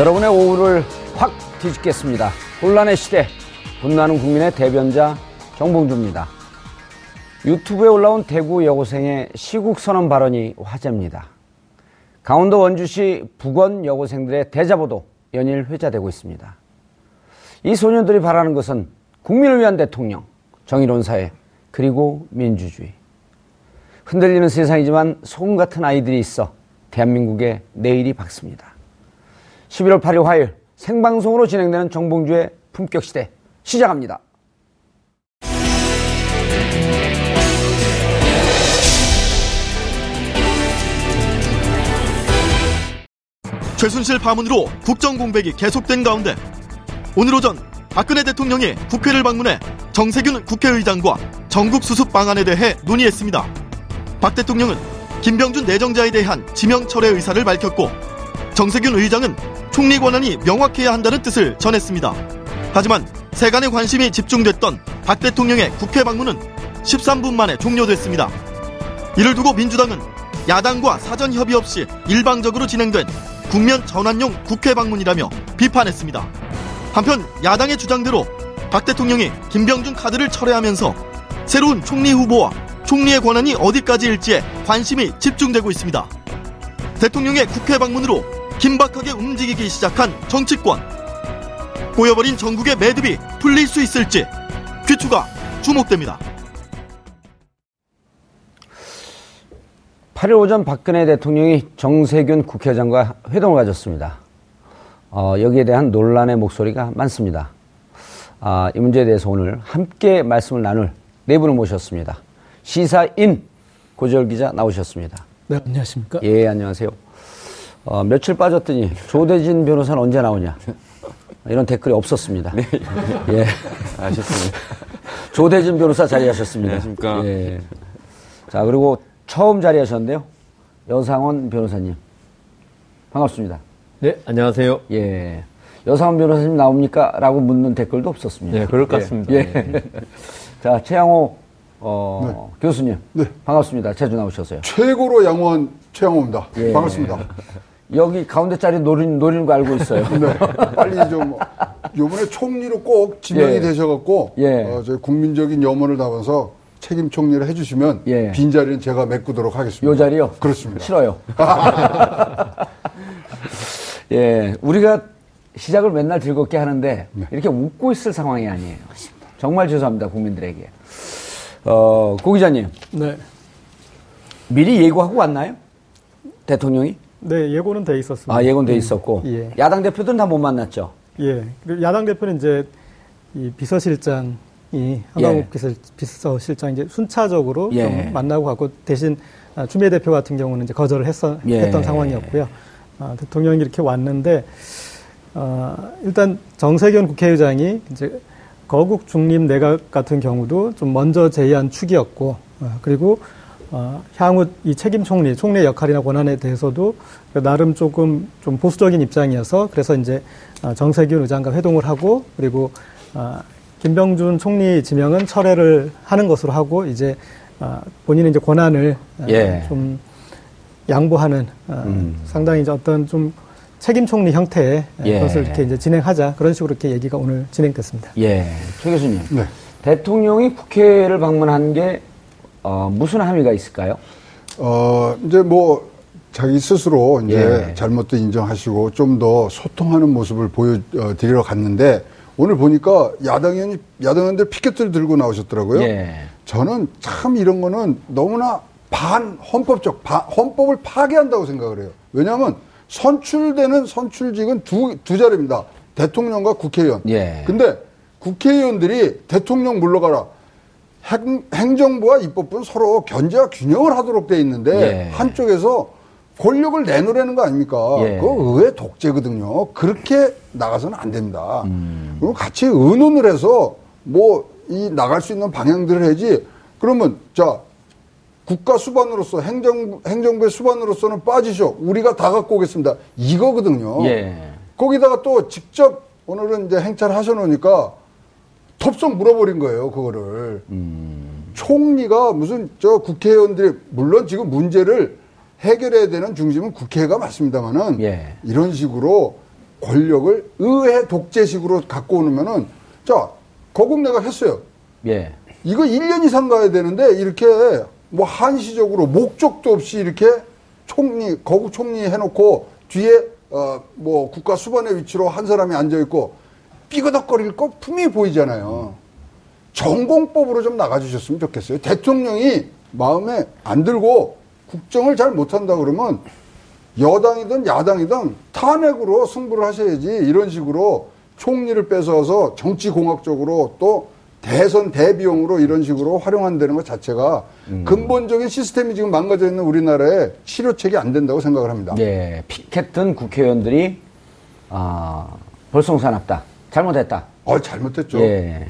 여러분의 오후를 확 뒤집겠습니다. 혼란의 시대, 분노하는 국민의 대변자 정봉주입니다. 유튜브에 올라온 대구 여고생의 시국선언 발언이 화제입니다. 강원도 원주시 북원 여고생들의 대자보도 연일 회자되고 있습니다. 이 소년들이 바라는 것은 국민을 위한 대통령, 정의로운 사회, 그리고 민주주의. 흔들리는 세상이지만 소금 같은 아이들이 있어 대한민국의 내일이 밝습니다. 11월 8일 화요일 생방송으로 진행되는 정봉주의 품격 시대 시작합니다. 최순실 파문으로 국정 공백이 계속된 가운데 오늘 오전 박근혜 대통령이 국회를 방문해 정세균 국회의장과 전국 수습 방안에 대해 논의했습니다. 박 대통령은 김병준 내정자에 대한 지명 철회 의사를 밝혔고 정세균 의장은 총리 권한이 명확해야 한다는 뜻을 전했습니다. 하지만 세간의 관심이 집중됐던 박 대통령의 국회 방문은 13분 만에 종료됐습니다. 이를 두고 민주당은 야당과 사전 협의 없이 일방적으로 진행된 국면 전환용 국회 방문이라며 비판했습니다. 한편 야당의 주장대로 박 대통령이 김병준 카드를 철회하면서 새로운 총리 후보와 총리의 권한이 어디까지일지에 관심이 집중되고 있습니다. 대통령의 국회 방문으로 긴박하게 움직이기 시작한 정치권. 꼬여버린 전국의 매듭이 풀릴 수 있을지 귀추가 주목됩니다. 8일 오전 박근혜 대통령이 정세균 국회의장과 회동을 가졌습니다. 어, 여기에 대한 논란의 목소리가 많습니다. 아, 이 문제에 대해서 오늘 함께 말씀을 나눌 네 분을 모셨습니다. 시사인 고재열 기자 나오셨습니다. 네, 안녕하십니까? 예, 안녕하세요. 어, 며칠 빠졌더니 조대진 변호사는 언제 나오냐? 이런 댓글이 없었습니다. 네. 예. 아셨습니다. 조대진 변호사 자리하셨습니다. 안녕하십니까. 예. 자, 그리고 처음 자리하셨는데요. 여상원 변호사님. 반갑습니다. 네, 안녕하세요. 예. 여상원 변호사님 나옵니까? 라고 묻는 댓글도 없었습니다. 네, 그럴 것 같습니다. 예. 네. 자, 최양호 어, 교수님. 네. 반갑습니다. 제주 나오셨어요. 최고로 양호한 최양호입니다. 예. 반갑습니다. 여기 가운데 자리 노리는, 노리는 거 알고 있어요. 네. 빨리 좀 요번에 총리로 꼭 지명이 예. 되셔갖고 예. 어, 저희 국민적인 염원을 담아서 책임 총리를 해주시면 예. 빈 자리는 제가 메꾸도록 하겠습니다. 요 자리요? 그렇습니다. 싫어요. 예, 우리가 시작을 맨날 즐겁게 하는데 네. 이렇게 웃고 있을 상황이 아니에요. 정말 죄송합니다, 국민들에게. 어, 고 기자님, 네. 미리 예고하고 왔나요? 대통령이? 네, 예고는 돼 있었습니다. 아, 예고는 돼 있었고. 예. 야당 대표들은 다 못 만났죠. 예. 그리고 야당 대표는 이제 이 비서실장이 한강욱 예. 비서, 비서실장 이제 순차적으로 예. 좀 만나고 가고 대신 아, 추미애 대표 같은 경우는 이제 거절을 했어, 예. 했던 상황이었고요. 아, 대통령이 이렇게 왔는데 어, 일단 정세균 국회의장이 이제 거국 중립 내각 같은 경우도 좀 먼저 제의한 축이었고 어, 그리고 어, 향후 이 책임 총리, 총리의 역할이나 권한에 대해서도 나름 조금 좀 보수적인 입장이어서 그래서 이제 어, 정세균 의장과 회동을 하고 그리고 어, 김병준 총리 지명은 철회를 하는 것으로 하고 이제 어, 본인의 이제 권한을 어, 예. 좀 양보하는 어, 음. 상당히 이제 어떤 좀 책임 총리 형태의 예. 것을 이렇게 이제 진행하자 그런 식으로 이렇게 얘기가 오늘 진행됐습니다. 예. 최 교수님. 네. 대통령이 국회를 방문한 게, 어, 무슨 함의가 있을까요? 어, 이제 뭐 자기 스스로 이제 예. 잘못도 인정하시고 좀 더 소통하는 모습을 보여드리러 갔는데 오늘 보니까 야당 의원이 야당 의원들 피켓을 들고 나오셨더라고요. 예. 저는 참 이런 거는 너무나 반 헌법적 바- 헌법을 파괴한다고 생각을 해요. 왜냐하면 선출되는 선출직은 두, 두 자리입니다. 대통령과 국회의원. 예. 근데 국회의원들이 대통령 물러가라. 행, 행정부와 입법부는 서로 견제와 균형을 하도록 돼 있는데 예. 한쪽에서 권력을 내놓으라는 거 아닙니까? 예. 그거 의회 독재거든요. 그렇게 나가서는 안 됩니다. 음. 그럼 같이 의논을 해서 뭐 이 나갈 수 있는 방향들을 해야지. 그러면 자 국가 수반으로서 행정 행정부의 수반으로서는 빠지셔. 우리가 다 갖고 오겠습니다. 이거거든요. 예. 거기다가 또 직접 오늘은 이제 행차를 하셔놓으니까 톱성 물어버린 거예요, 그거를. 총리가 무슨 저 국회의원들이, 물론 지금 문제를 해결해야 되는 중심은 국회가 맞습니다만은 예. 이런 식으로 권력을 의회 독재식으로 갖고 오면은 자, 거국 내가 했어요. 예. 이거 1년 이상 가야 되는데 이렇게 뭐 한시적으로 목적도 없이 이렇게 총리 거국 총리 해놓고 뒤에 어 뭐 국가 수반의 위치로 한 사람이 앉아 있고 삐그덕거릴 거 품이 보이잖아요. 전공법으로 좀 나가주셨으면 좋겠어요. 대통령이 마음에 안 들고 국정을 잘 못한다 그러면 여당이든 야당이든 탄핵으로 승부를 하셔야지 이런 식으로 총리를 뺏어서 정치공학적으로 또 대선 대비용으로 이런 식으로 활용한다는 것 자체가 근본적인 시스템이 지금 망가져 있는 우리나라에 치료책이 안 된다고 생각을 합니다. 예. 피켓든 국회의원들이 아, 벌송사납다. 잘못했다. 어, 잘못했죠. 예.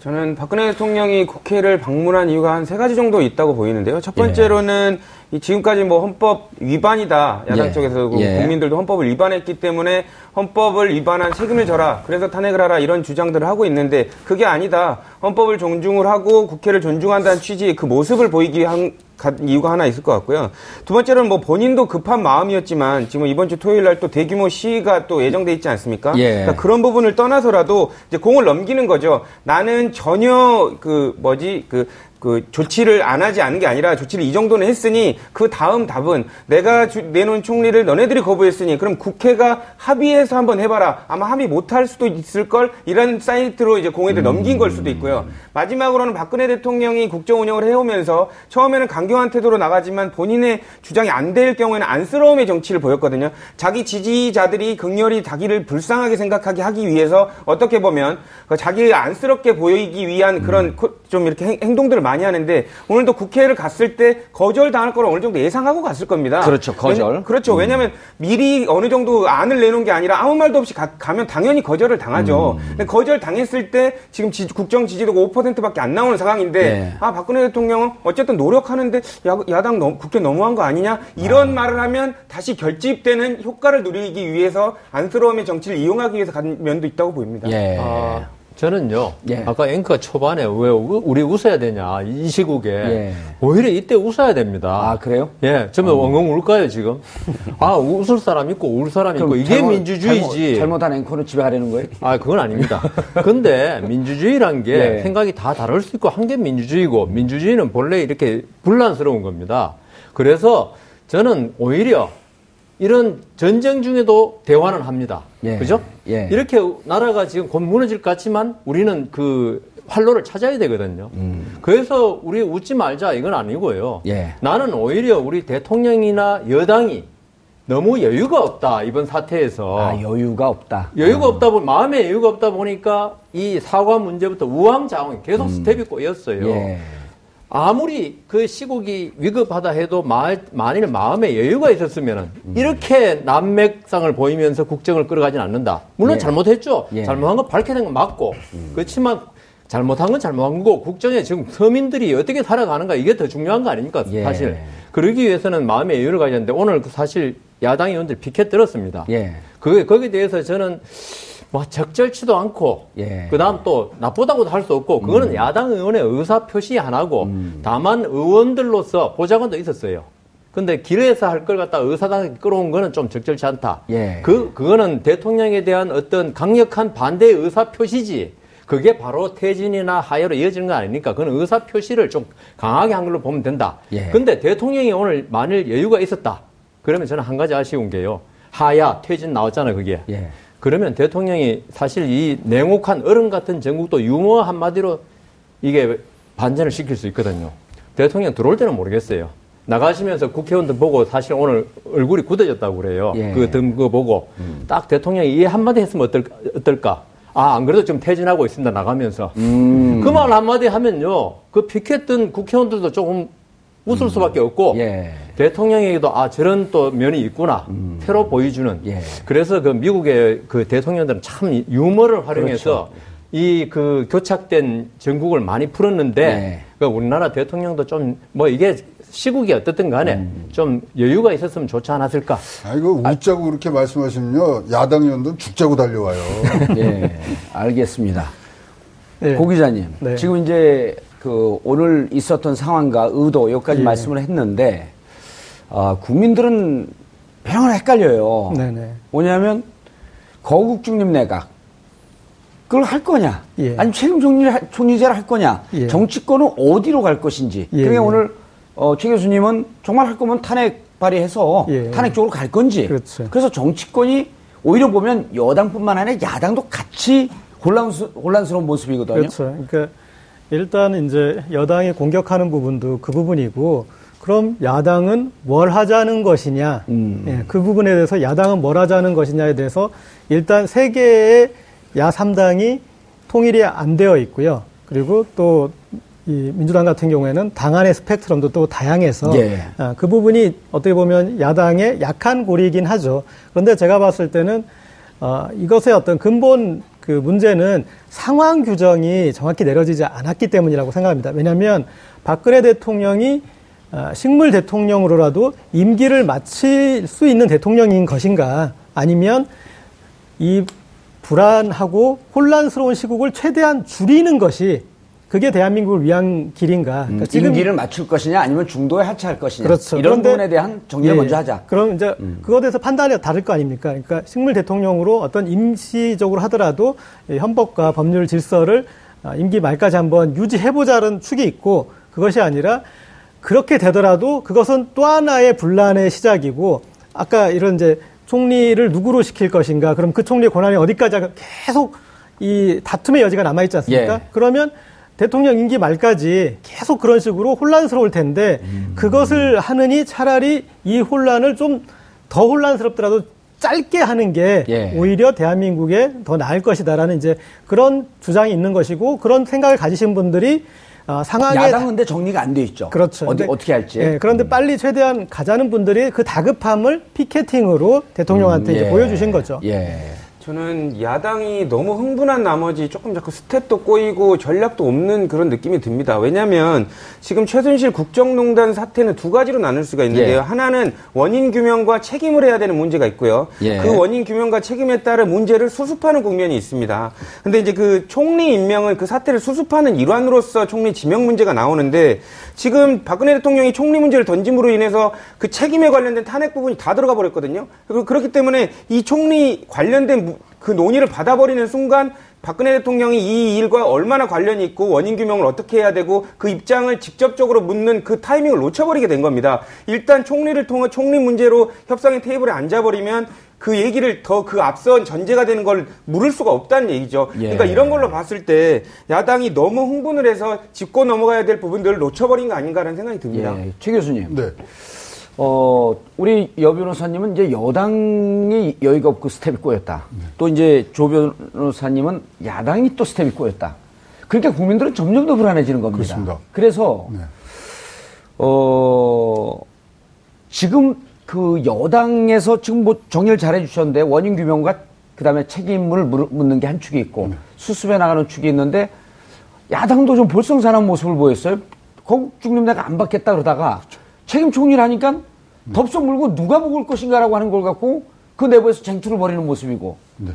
저는 박근혜 대통령이 국회를 방문한 이유가 한 세 가지 정도 있다고 보이는데요. 첫 번째로는 이 지금까지 뭐 헌법 위반이다. 야당 예. 쪽에서도 예. 국민들도 헌법을 위반했기 때문에 헌법을 위반한 책임을 져라. 그래서 탄핵을 하라. 이런 주장들을 하고 있는데 그게 아니다. 헌법을 존중을 하고 국회를 존중한다는 취지의 그 모습을 보이기 한 가- 이유가 하나 있을 것 같고요. 두 번째로는 뭐 본인도 급한 마음이었지만 지금 이번 주 토요일 날 또 대규모 시위가 또 예정돼 있지 않습니까? 예. 그러니까 그런 부분을 떠나서라도 이제 공을 넘기는 거죠. 나는 전혀 그 뭐지 그 그 조치를 안 하지 않은 게 아니라 조치를 이 정도는 했으니 그 다음 답은 내가 주- 내놓은 총리를 너네들이 거부했으니 그럼 국회가 합의해서 한번 해봐라. 아마 합의 못할 수도 있을 걸 이런 사이트로 이제 공회를 넘긴 걸 수도 있고요. 마지막으로는 박근혜 대통령이 국정 운영을 해오면서 처음에는 강경한 태도로 나가지만 본인의 주장이 안 될 경우에는 안쓰러움의 정치를 보였거든요. 자기 지지자들이 극렬히 자기를 불쌍하게 생각하게 하기 위해서 어떻게 보면 그 자기가 안쓰럽게 보이기 위한 그런 코- 좀 이렇게 행- 행동들을 많이 하는데 오늘도 국회를 갔을 때 거절 당할 거를 어느 정도 예상하고 갔을 겁니다. 그렇죠, 거절. 왜- 그렇죠. 왜냐하면 미리 어느 정도 안을 내놓은 게 아니라 아무 말도 없이 가, 면 당연히 거절을 당하죠. 음. 근데 거절 당했을 때 지금 지- 국정 지지도가 5%밖에 안 나오는 상황인데 네. 아 박근혜 대통령은 어쨌든 노력하는데 야, 당 너무, 국회 너무한 거 아니냐 이런 아. 말을 하면 다시 결집되는 효과를 누리기 위해서 안쓰러움의 정치를 이용하기 위해서 간 면도 있다고 보입니다. 예. 아, 저는요. 예. 아까 앵커 초반에 왜 우- 우리 웃어야 되냐 이 시국에 예. 오히려 이때 웃어야 됩니다. 아, 그래요? 예, 저는 엉엉 울까요 지금? 아 웃을 사람 있고 울 사람 있고 이게 잘못- 민주주의지. 잘못, 잘못 한 앵커는 집에 가려는 거예요? 아, 그건 아닙니다. 근데 민주주의란 게 예. 생각이 다 다를 수 있고 한 게 민주주의고 민주주의는 본래 이렇게 분란스러운 겁니다. 그래서 저는 오히려 이런 전쟁 중에도 대화는 합니다. 예. 그죠? 예. 이렇게 나라가 지금 곧 무너질 것 같지만 우리는 그 활로를 찾아야 되거든요. 그래서 우리 웃지 말자 이건 아니고요. 음. 예. 나는 오히려 우리 대통령이나 여당이 너무 여유가 없다 이번 사태에서 아, 여유가 없다. 여유가 없다 보니 마음에 여유가 없다 보니까 이 사과 문제부터 우왕좌왕 계속 스텝이 꼬였어요. 음. 예. 아무리 그 시국이 위급하다 해도 마, 만일 마음에 여유가 있었으면 음. 이렇게 난맥상을 보이면서 국정을 끌어가진 않는다. 물론 예. 잘못했죠. 예. 음. 잘못한 건 밝혀낸 건 맞고. 그렇지만 잘못한 건 잘못한 거고 국정에 지금 서민들이 어떻게 살아가는가 이게 더 중요한 거 아닙니까? 예. 사실. 그러기 위해서는 마음의 여유를 가져야 되는데 오늘 그 사실 야당 의원들 피켓 들었습니다. 예. 그게 거기에 대해서 저는 뭐 적절치도 않고 예. 그다음 또 나쁘다고도 할 수 없고 그거는 야당 의원의 의사 표시 하나고 다만 의원들로서 보좌관도 있었어요. 근데 길에서 할 걸 갖다 의사당 끌어온 거는 좀 적절치 않다. 예. 그 그거는 대통령에 대한 어떤 강력한 반대의 의사 표시지. 그게 바로 퇴진이나 하야로 이어지는 거 아닙니까? 그건 의사 표시를 좀 강하게 한 걸로 보면 된다. 예. 근데 대통령이 오늘 만일 여유가 있었다. 그러면 저는 한 가지 아쉬운 게요. 하야 퇴진 나왔잖아요, 그게. 예. 그러면 대통령이 사실 이 냉혹한 어른 같은 전국도 유머 한마디로 이게 반전을 시킬 수 있거든요. 대통령 들어올 때는 모르겠어요. 나가시면서 국회의원들 보고 사실 오늘 얼굴이 굳어졌다고 그래요. 예. 그 등, 그 보고. 딱 대통령이 이 한마디 했으면 어떨, 어떨까? 아, 안 그래도 좀 퇴진하고 있습니다. 나가면서. 음. 그말 한마디 하면요. 그 피켓던 국회의원들도 조금 웃을 수밖에 없고. 예. 대통령에게도 아 저런 또 면이 있구나 표로 보여주는 예. 그래서 그 미국의 그 대통령들은 참 유머를 활용해서 그렇죠. 이그 교착된 전국을 많이 풀었는데 네. 그 우리나라 대통령도 좀 뭐 이게 시국이 어떻든 간에 음. 좀 여유가 있었으면 좋지 않았을까 아이고 웃자고 그렇게 말씀하시면요 야당 의원들은 죽자고 달려와요. 예, 알겠습니다. 예. 고 기자님, 네. 지금 이제 그 오늘 있었던 상황과 의도 여기까지 예. 말씀을 했는데 아, 국민들은 병을 헷갈려요. 네네. 뭐냐면 거국 중립 내각 그걸 할 거냐, 예. 아니면 책임 총리 총리제를 할 거냐, 예. 정치권은 어디로 갈 것인지. 예, 그러니까 예. 오늘 어, 최 교수님은 정말 할 거면 탄핵 발의해서 예. 탄핵 쪽으로 갈 건지. 그렇죠. 그래서 정치권이 오히려 보면 여당뿐만 아니라 야당도 같이 혼란스, 혼란스러운 모습이거든요. 그렇죠. 그러니까 일단 이제 여당이 공격하는 부분도 그 부분이고 그럼 야당은 뭘 하자는 것이냐, 음. 예, 그 부분에 대해서 야당은 뭘 하자는 것이냐에 대해서 일단 세 개의 야 3당이 통일이 안 되어 있고요. 그리고 또 이 민주당 같은 경우에는 당 안의 스펙트럼도 또 다양해서 예. 아, 그 부분이 어떻게 보면 야당의 약한 고리이긴 하죠. 그런데 제가 봤을 때는 어, 이것의 어떤 근본 그 문제는 상황 규정이 정확히 내려지지 않았기 때문이라고 생각합니다. 왜냐하면 박근혜 대통령이 어, 식물 대통령으로라도 임기를 마칠 수 있는 대통령인 것인가 아니면 이 불안하고 혼란스러운 시국을 최대한 줄이는 것이 그게 대한민국을 위한 길인가. 음, 그러니까 임기를 맞출 것이냐 아니면 중도에 하차할 것이냐 그렇죠. 이런 그런데- 부분에 대한 정리를 예, 먼저 하자. 그럼 이제 그거에 대해서 판단이 다를 거 아닙니까? 그러니까 식물 대통령으로 어떤 임시적으로 하더라도 이 헌법과 법률 질서를 아, 임기 말까지 한번 유지해보자는 축이 있고 그것이 아니라 그렇게 되더라도 그것은 또 하나의 분란의 시작이고 아까 이런 이제 총리를 누구로 시킬 것인가 그럼 그 총리의 권한이 어디까지? 계속 이 다툼의 여지가 남아 있지 않습니까? 예. 그러면 대통령 임기 말까지 계속 그런 식으로 혼란스러울 텐데 음. 그것을 하느니 차라리 이 혼란을 좀 더 혼란스럽더라도 짧게 하는 게 예. 오히려 대한민국에 더 나을 것이다라는 이제 그런 주장이 있는 것이고 그런 생각을 가지신 분들이 어, 상황에 야당은 근데 정리가 안 돼 있죠. 그렇죠. 어디, 근데- 어떻게 할지. 음. 예, 그런데 빨리 최대한 가자는 분들이 그 다급함을 피켓팅으로 대통령한테 이제 예. 보여주신 거죠. 예. 저는 야당이 너무 흥분한 나머지 조금 자꾸 스텝도 꼬이고 전략도 없는 그런 느낌이 듭니다. 왜냐하면 지금 최순실 국정농단 사태는 두 가지로 나눌 수가 있는데요. 예. 하나는 원인 규명과 책임을 해야 되는 문제가 있고요. 예. 그 원인 규명과 책임에 따른 문제를 수습하는 국면이 있습니다. 근데 이제 그 총리 임명은 그 사태를 수습하는 일환으로서 총리 지명 문제가 나오는데 지금 박근혜 대통령이 총리 문제를 던짐으로 인해서 그 책임에 관련된 탄핵 부분이 다 들어가 버렸거든요. 그렇기 때문에 이 총리 관련된 무- 그 논의를 받아버리는 순간 박근혜 대통령이 이 일과 얼마나 관련이 있고 원인 규명을 어떻게 해야 되고 그 입장을 직접적으로 묻는 그 타이밍을 놓쳐버리게 된 겁니다. 일단 총리를 통해 총리 문제로 협상의 테이블에 앉아버리면 그 얘기를 더 그 앞선 전제가 되는 걸 물을 수가 없다는 얘기죠. 예. 그러니까 이런 걸로 봤을 때 야당이 너무 흥분을 해서 짚고 넘어가야 될 부분들을 놓쳐버린 거 아닌가라는 생각이 듭니다. 예. 최 교수님. 네. 어, 우리 여 변호사님은 이제 여당이 여유가 없고 스텝이 꼬였다. 또 이제 조 변호사님은 야당이 또 스텝이 꼬였다. 그러니까 국민들은 점점 더 불안해지는 겁니다. 그렇습니다. 그래서, 네. 어, 지금 그 여당에서 지금 뭐 정리를 잘 해주셨는데 원인 규명과 그 다음에 책임을 물- 묻는 게 한 축이 있고 수습해 나가는 축이 있는데 야당도 좀 볼썽사나운 모습을 보였어요. 거국 중립 내가 안 받겠다 그러다가 책임 총리를 하니까 덥석 물고 누가 먹을 것인가라고 하는 걸 갖고 그 내부에서 쟁투를 벌이는 모습이고 네.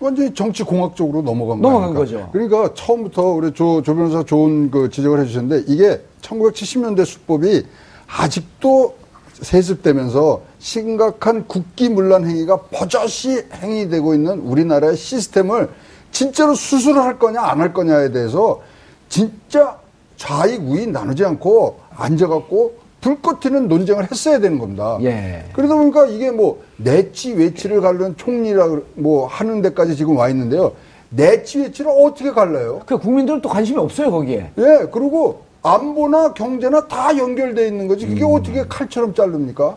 완전히 정치 공학적으로 넘어간 넘어간 거니까. 거죠. 그러니까 처음부터 우리 조, 조 변호사 좋은 그 지적을 해주셨는데 이게 1970년대 수법이 아직도 세습되면서 심각한 국기문란 행위가 버젓이 행위되고 있는 우리나라의 시스템을 진짜로 수술을 할 거냐 안 할 거냐에 대해서 진짜 좌익 우익 나누지 않고 앉아갖고 불꽃 튀는 논쟁을 했어야 되는 겁니다. 예. 그러다 보니까 이게 뭐 내치 외치를 가르는 총리라 뭐 하는 데까지 지금 와 있는데요. 내치 외치를 어떻게 갈라요? 그 국민들은 또 관심이 없어요 거기에. 예, 그리고 안보나 경제나 다 연결돼 있는 거지. 그게 어떻게 칼처럼 자릅니까?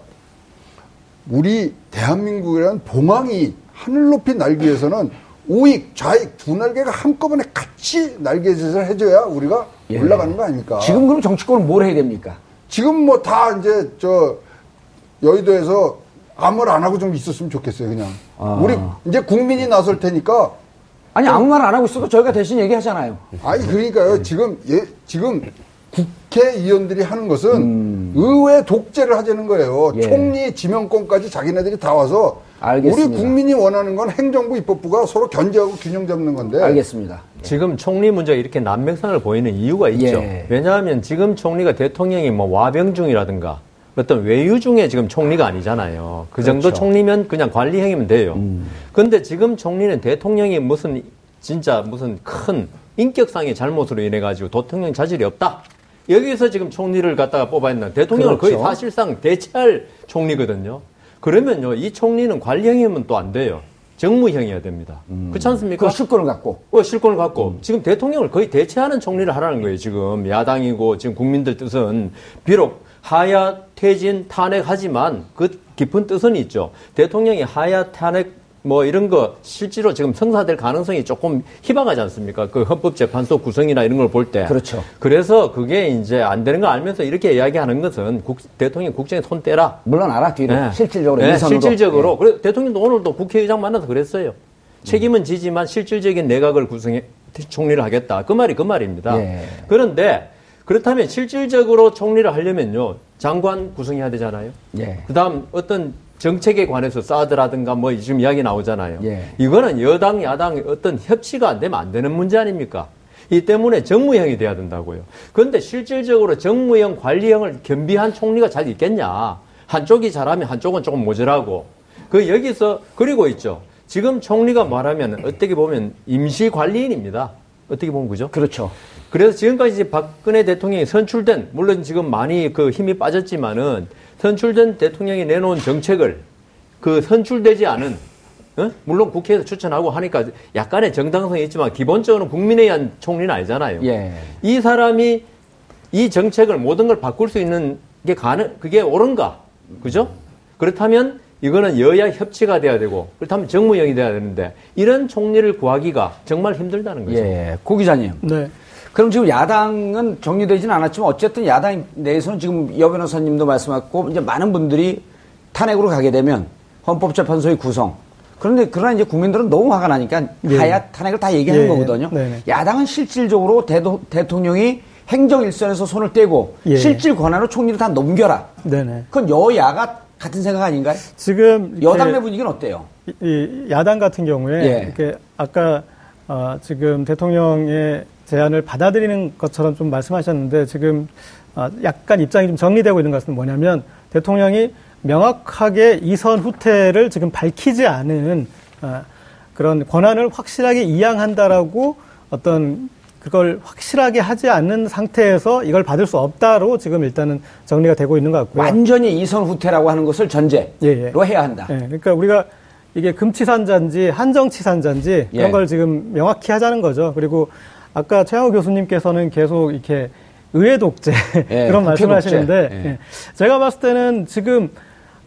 우리 대한민국이라는 봉황이 하늘 높이 날기 위해서는 우익, 좌익 두 날개가 한꺼번에 같이 날개짓을 해줘야 우리가 예. 올라가는 거 아닙니까? 지금 그럼 정치권은 뭘 해야 됩니까? 지금 뭐 다 이제 저 여의도에서 아무 말 안 하고 좀 있었으면 좋겠어요, 그냥. 아. 우리 이제 국민이 나설 테니까 아니 아무 말 안 하고 있어도 저희가 대신 얘기하잖아요. 아니 그러니까요. 지금 예 지금 국회의원들이 하는 것은 의회 독재를 하자는 거예요. 음. 예. 총리 지명권까지 자기네들이 다 와서 알겠습니다. 우리 국민이 원하는 건 행정부 입법부가 서로 견제하고 균형 잡는 건데 알겠습니다. 지금 총리 문제가 이렇게 난맥상을 보이는 이유가 있죠. 예. 왜냐하면 지금 총리가 대통령이 뭐 와병 중이라든가 어떤 외유 중에 지금 총리가 아니잖아요. 그 정도 그렇죠. 총리면 그냥 관리형이면 돼요. 음. 근데 지금 총리는 대통령이 무슨 진짜 무슨 큰 인격상의 잘못으로 인해 가지고 대통령 자질이 없다. 여기서 지금 총리를 갖다가 뽑아냈나 대통령을 그렇죠. 거의 사실상 대체할 총리거든요. 그러면요 이 총리는 관리형이면 또 안 돼요. 정무형이어야 됩니다. 그렇지 않습니까? 그 실권을 갖고. 어, 실권을 갖고 지금 대통령을 거의 대체하는 총리를 하라는 거예요. 지금 야당이고 지금 국민들 뜻은 비록 하야 퇴진 탄핵하지만 그 깊은 뜻은 있죠. 대통령이 하야 탄핵 뭐 이런 거 실제로 지금 성사될 가능성이 조금 희박하지 않습니까? 그 헌법재판소 구성이나 이런 걸 볼 때. 그렇죠. 그래서 그게 이제 안 되는 거 알면서 이렇게 이야기하는 것은 국- 대통령 국정에 손 떼라. 물론 알아 뒤로 네. 실질적으로 네. 실질적으로. 그래, 대통령도 오늘도 국회의장 만나서 그랬어요. 책임은 지지만 실질적인 내각을 구성해 총리를 하겠다. 그 말이 그 말입니다. 예. 그런데 그렇다면 실질적으로 총리를 하려면요 장관 구성해야 되잖아요. 예. 그다음 어떤 정책에 관해서 사드라든가 뭐 지금 이야기 나오잖아요. 예. 이거는 여당 야당 어떤 협치가 안 되면 안 되는 문제 아닙니까? 이 때문에 정무형이 돼야 된다고요. 그런데 실질적으로 정무형, 관리형을 겸비한 총리가 잘 있겠냐? 한쪽이 잘하면 한쪽은 조금 모자라고. 그 여기서 그리고 있죠. 지금 총리가 말하면 어떻게 보면 임시 관리인입니다. 어떻게 보면 그죠? 그렇죠. 그래서 지금까지 박근혜 대통령이 선출된 물론 지금 많이 그 힘이 빠졌지만은 선출된 대통령이 내놓은 정책을 그 선출되지 않은 어? 물론 국회에서 추천하고 하니까 약간의 정당성이 있지만 기본적으로 국민에 의한 총리는 아니잖아요. 예. 이 사람이 이 정책을 모든 걸 바꿀 수 있는 게 가능 그게 옳은가? 그죠? 그렇다면 이거는 여야 협치가 돼야 되고 그렇다면 정무형이 돼야 되는데 이런 총리를 구하기가 정말 힘들다는 거죠. 예. 고 기자님. 네. 그럼 지금 야당은 정리되지는 않았지만 어쨌든 야당 내에서는 지금 여 변호사님도 말씀하셨고 이제 많은 분들이 탄핵으로 가게 되면 헌법재판소의 구성. 그런데 그러나 이제 국민들은 너무 화가 나니까 예. 하야 탄핵을 다 얘기하는 예. 거거든요. 네네. 야당은 실질적으로 대도, 대통령이 행정 일선에서 손을 떼고 예. 실질 권한으로 총리를 다 넘겨라. 네네. 그건 여야가 같은 생각 아닌가요? 지금 여당 내 분위기는 어때요? 이- 이 야당 같은 경우에 예. 아까 어, 지금 대통령의 제안을 받아들이는 것처럼 좀 말씀하셨는데 지금 어, 약간 입장이 좀 정리되고 있는 것은 뭐냐면 대통령이 명확하게 이선 후퇴를 지금 밝히지 않은 어, 그런 권한을 확실하게 이양한다라고 어떤 그걸 확실하게 하지 않는 상태에서 이걸 받을 수 없다로 지금 일단은 정리가 되고 있는 것 같고요. 완전히 이선 후퇴라고 하는 것을 전제로 예, 예. 해야 한다. 예, 그러니까 우리가 이게 금치산자인지 한정치산자인지 예. 이런 걸 지금 명확히 하자는 거죠. 그리고 아까 최양호 교수님께서는 계속 이렇게 의회 독재 예, 그런 말씀하시는데 독재. 예. 예. 제가 봤을 때는 지금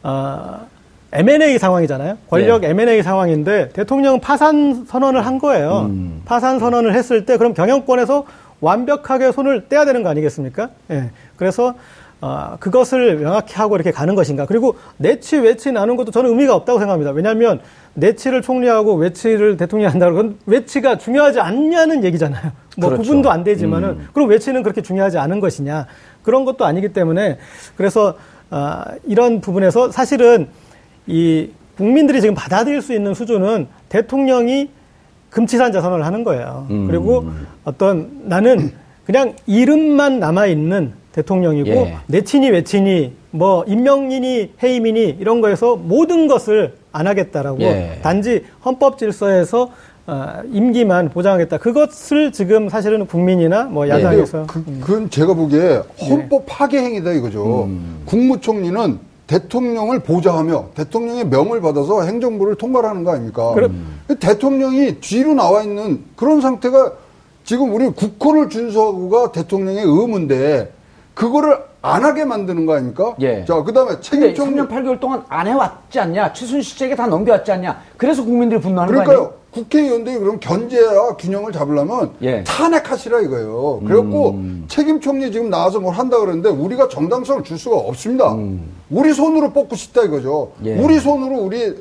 어, M&A 상황이잖아요. 권력 예. M&A 상황인데 대통령은 파산 선언을 한 거예요. 음. 파산 선언을 했을 때 그럼 경영권에서 완벽하게 손을 떼야 되는 거 아니겠습니까? 예. 그래서 어, 그것을 명확히 하고 이렇게 가는 것인가. 그리고 내치 외치 나눈 것도 저는 의미가 없다고 생각합니다. 왜냐하면 내치를 총리하고 외치를 대통령이 한다는 건 외치가 중요하지 않냐는 얘기잖아요. 뭐 그렇죠. 구분도 안 되지만은 그럼 외치는 그렇게 중요하지 않은 것이냐 그런 것도 아니기 때문에 그래서 아, 이런 부분에서 사실은 이 국민들이 지금 받아들일 수 있는 수준은 대통령이 금치산 자선을 하는 거예요. 음. 그리고 어떤 나는 그냥 이름만 남아 있는 대통령이고 예. 내친이 외친이 뭐 임명인이 해임이니 이런 거에서 모든 것을 안 하겠다라고 예. 단지 헌법 질서에서 어, 임기만 보장하겠다. 그것을 지금 사실은 국민이나 뭐 야당에서 그, 그건 제가 보기에 헌법 파괴 행위다 이거죠. 음. 국무총리는 대통령을 보좌하며 대통령의 명을 받아서 행정부를 통과하는 거 아닙니까? 그럼- 대통령이 뒤로 나와 있는 그런 상태가 지금 우리 국호를 준수하고가 대통령의 의무인데 그거를 안 하게 만드는 거 아닙니까? 예. 자, 그 다음에 근데 책임총 3년 8개월 동안 안 해왔지 않냐? 최순실 씨에게 다 넘겨왔지 않냐? 그래서 국민들이 분노하는 거 아니에요? 국회의원들이 그럼 견제와 균형을 잡으려면 예. 음. 탄핵하시라 이거예요. 그래갖고 책임 총리 지금 나와서 뭘 한다 그러는데 우리가 정당성을 줄 수가 없습니다. 우리 손으로 뽑고 싶다 이거죠. 음. 예. 우리 손으로 우리